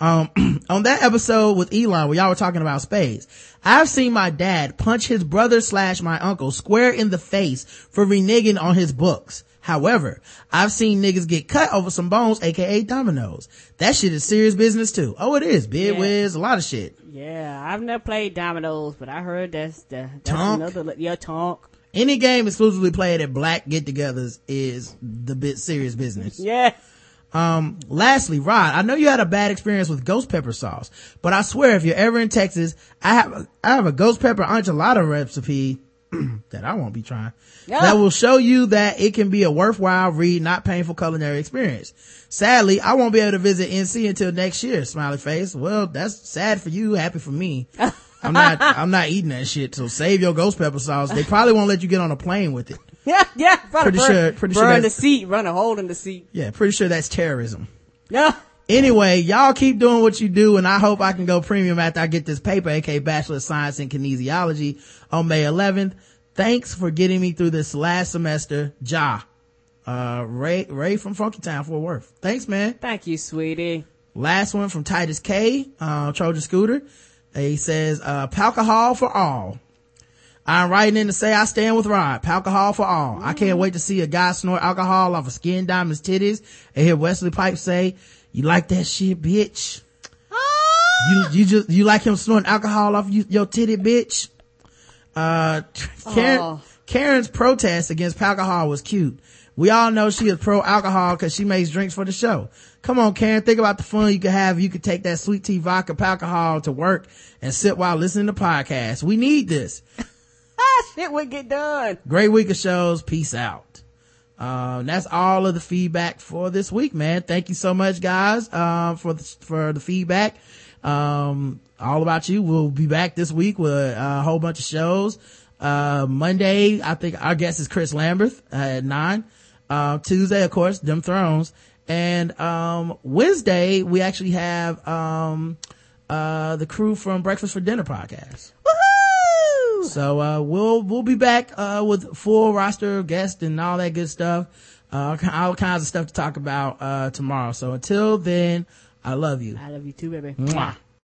Um, on that episode with Elon where y'all were talking about spades, I've seen my dad punch his brother slash my uncle square in the face for reneging on his books. However, I've seen niggas get cut over some bones, aka dominoes. That shit is serious business too. Oh, it is. Bid Yeah. whist, a lot of shit. Yeah, I've never played dominoes, but I heard that's the that's Tonk. another yeah tonk. Any game exclusively played at black get-togethers is the bit serious business. Yeah. Um, lastly, Rod, I know you had a bad experience with ghost pepper sauce, but I swear if you're ever in Texas, I have a, I have a ghost pepper enchilada recipe that I won't be trying Yeah. that will show you that it can be a worthwhile read, not painful culinary experience. Sadly, I won't be able to visit NC until next year. Smiley face. Well, that's sad for you, happy for me. I'm not, I'm not eating that shit. So save your ghost pepper sauce. They probably won't let you get on a plane with it. Yeah, yeah. Probably Pretty burn, sure- pretty sure burn the seat, run a hole in the seat. Yeah, pretty sure that's terrorism. Yeah. Anyway, y'all keep doing what you do and I hope I can go premium after I get this paper, aka Bachelor of Science in Kinesiology on May 11th. Thanks for getting me through this last semester. Ja. Uh, Ray, Ray from Funky Town, Fort Worth. Thanks, man. Thank you, sweetie. Last one from Titus K, uh, Trojan Scooter. He says, uh, alcohol for all. I'm writing in to say I stand with Rod. Alcohol for all. I can't wait to see a guy snort alcohol off of Skin Diamond's titties and hear Wesley Pipes say, you like that shit, bitch? You, you just, you like him snorting alcohol off you, your titty, bitch? Uh, Karen, Oh. Karen's protest against alcohol was cute. We all know she is pro alcohol because she makes drinks for the show. Come on, Karen, think about the fun you could have. You could take that sweet tea vodka alcohol to work and sit while listening to podcasts. We need this. Ah, shit would get done. Great week of shows. Peace out. Um, that's all of the feedback for this week, man. Thank you so much, guys, um, for the, for the feedback. Um, all about you. We'll be back this week with a whole bunch of shows. Uh, Monday, I think our guest is Chris Lambert uh, at nine. Uh, Tuesday, of course, Them Thrones. And, um, Wednesday, we actually have, um, uh, the crew from Breakfast for Dinner podcast. Woohoo! So, uh, we'll, we'll be back, uh, with full roster of guests and all that good stuff. Uh, all kinds of stuff to talk about, uh, tomorrow. So until then, I love you. I love you too, baby. Mwah.